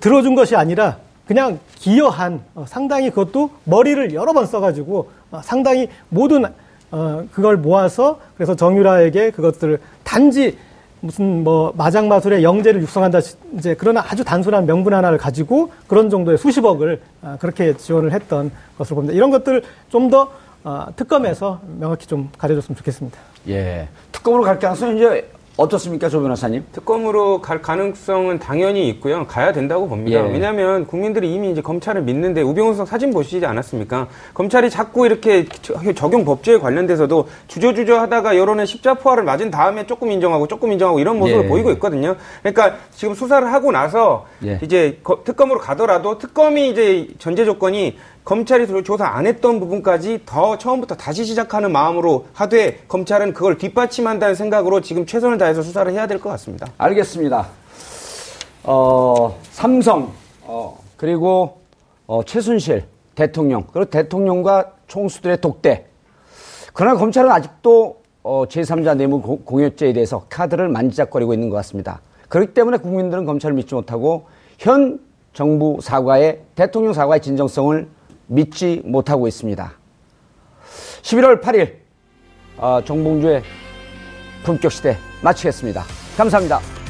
들어준 것이 아니라 그냥 기여한 어, 상당히 그것도 머리를 여러 번 써가지고 어, 상당히 모든 어, 그걸 모아서 그래서 정유라에게 그것들을 단지 무슨 뭐 마장 마술의 영재를 육성한다 이제 그러나 아주 단순한 명분 하나를 가지고 그런 정도의 수십억을 아, 그렇게 지원을 했던 것으로 봅니다. 이런 것들을 좀더 어, 특검에서 명확히 좀 가려줬으면 좋겠습니다. 예. 특검으로 갈 가능성은 이제 어떻습니까, 조 변호사님? 특검으로 갈 가능성은 당연히 있고요. 가야 된다고 봅니다. 예. 왜냐하면 국민들이 이미 이제 검찰을 믿는데 우병우 수석 사진 보시지 않았습니까? 검찰이 자꾸 이렇게 저- 적용 법조에 관련돼서도 주저주저 하다가 여론의 십자포화를 맞은 다음에 조금 인정하고 조금 인정하고 이런 모습을 예. 보이고 있거든요. 그러니까 지금 수사를 하고 나서 예. 이제 거- 특검으로 가더라도 특검이 이제 전제 조건이 검찰이 조- 조사 안 했던 부분까지 더 처음부터 다시 시작하는 마음으로 하되 검찰은 그걸 뒷받침한다는 생각으로 지금 최선을 다해서 수사를 해야 될 것 같습니다. 알겠습니다. 어, 삼성, 어, 그리고 어, 최순실 대통령, 그리고 대통령과 총수들의 독대. 그러나 검찰은 아직도 어, 제3자 뇌물 고- 공여죄에 대해서 카드를 만지작거리고 있는 것 같습니다. 그렇기 때문에 국민들은 검찰을 믿지 못하고 현 정부 사과의 대통령 사과의 진정성을 믿지 못하고 있습니다. 11월 8일 어, 정봉주의 품격 시대 마치겠습니다. 감사합니다.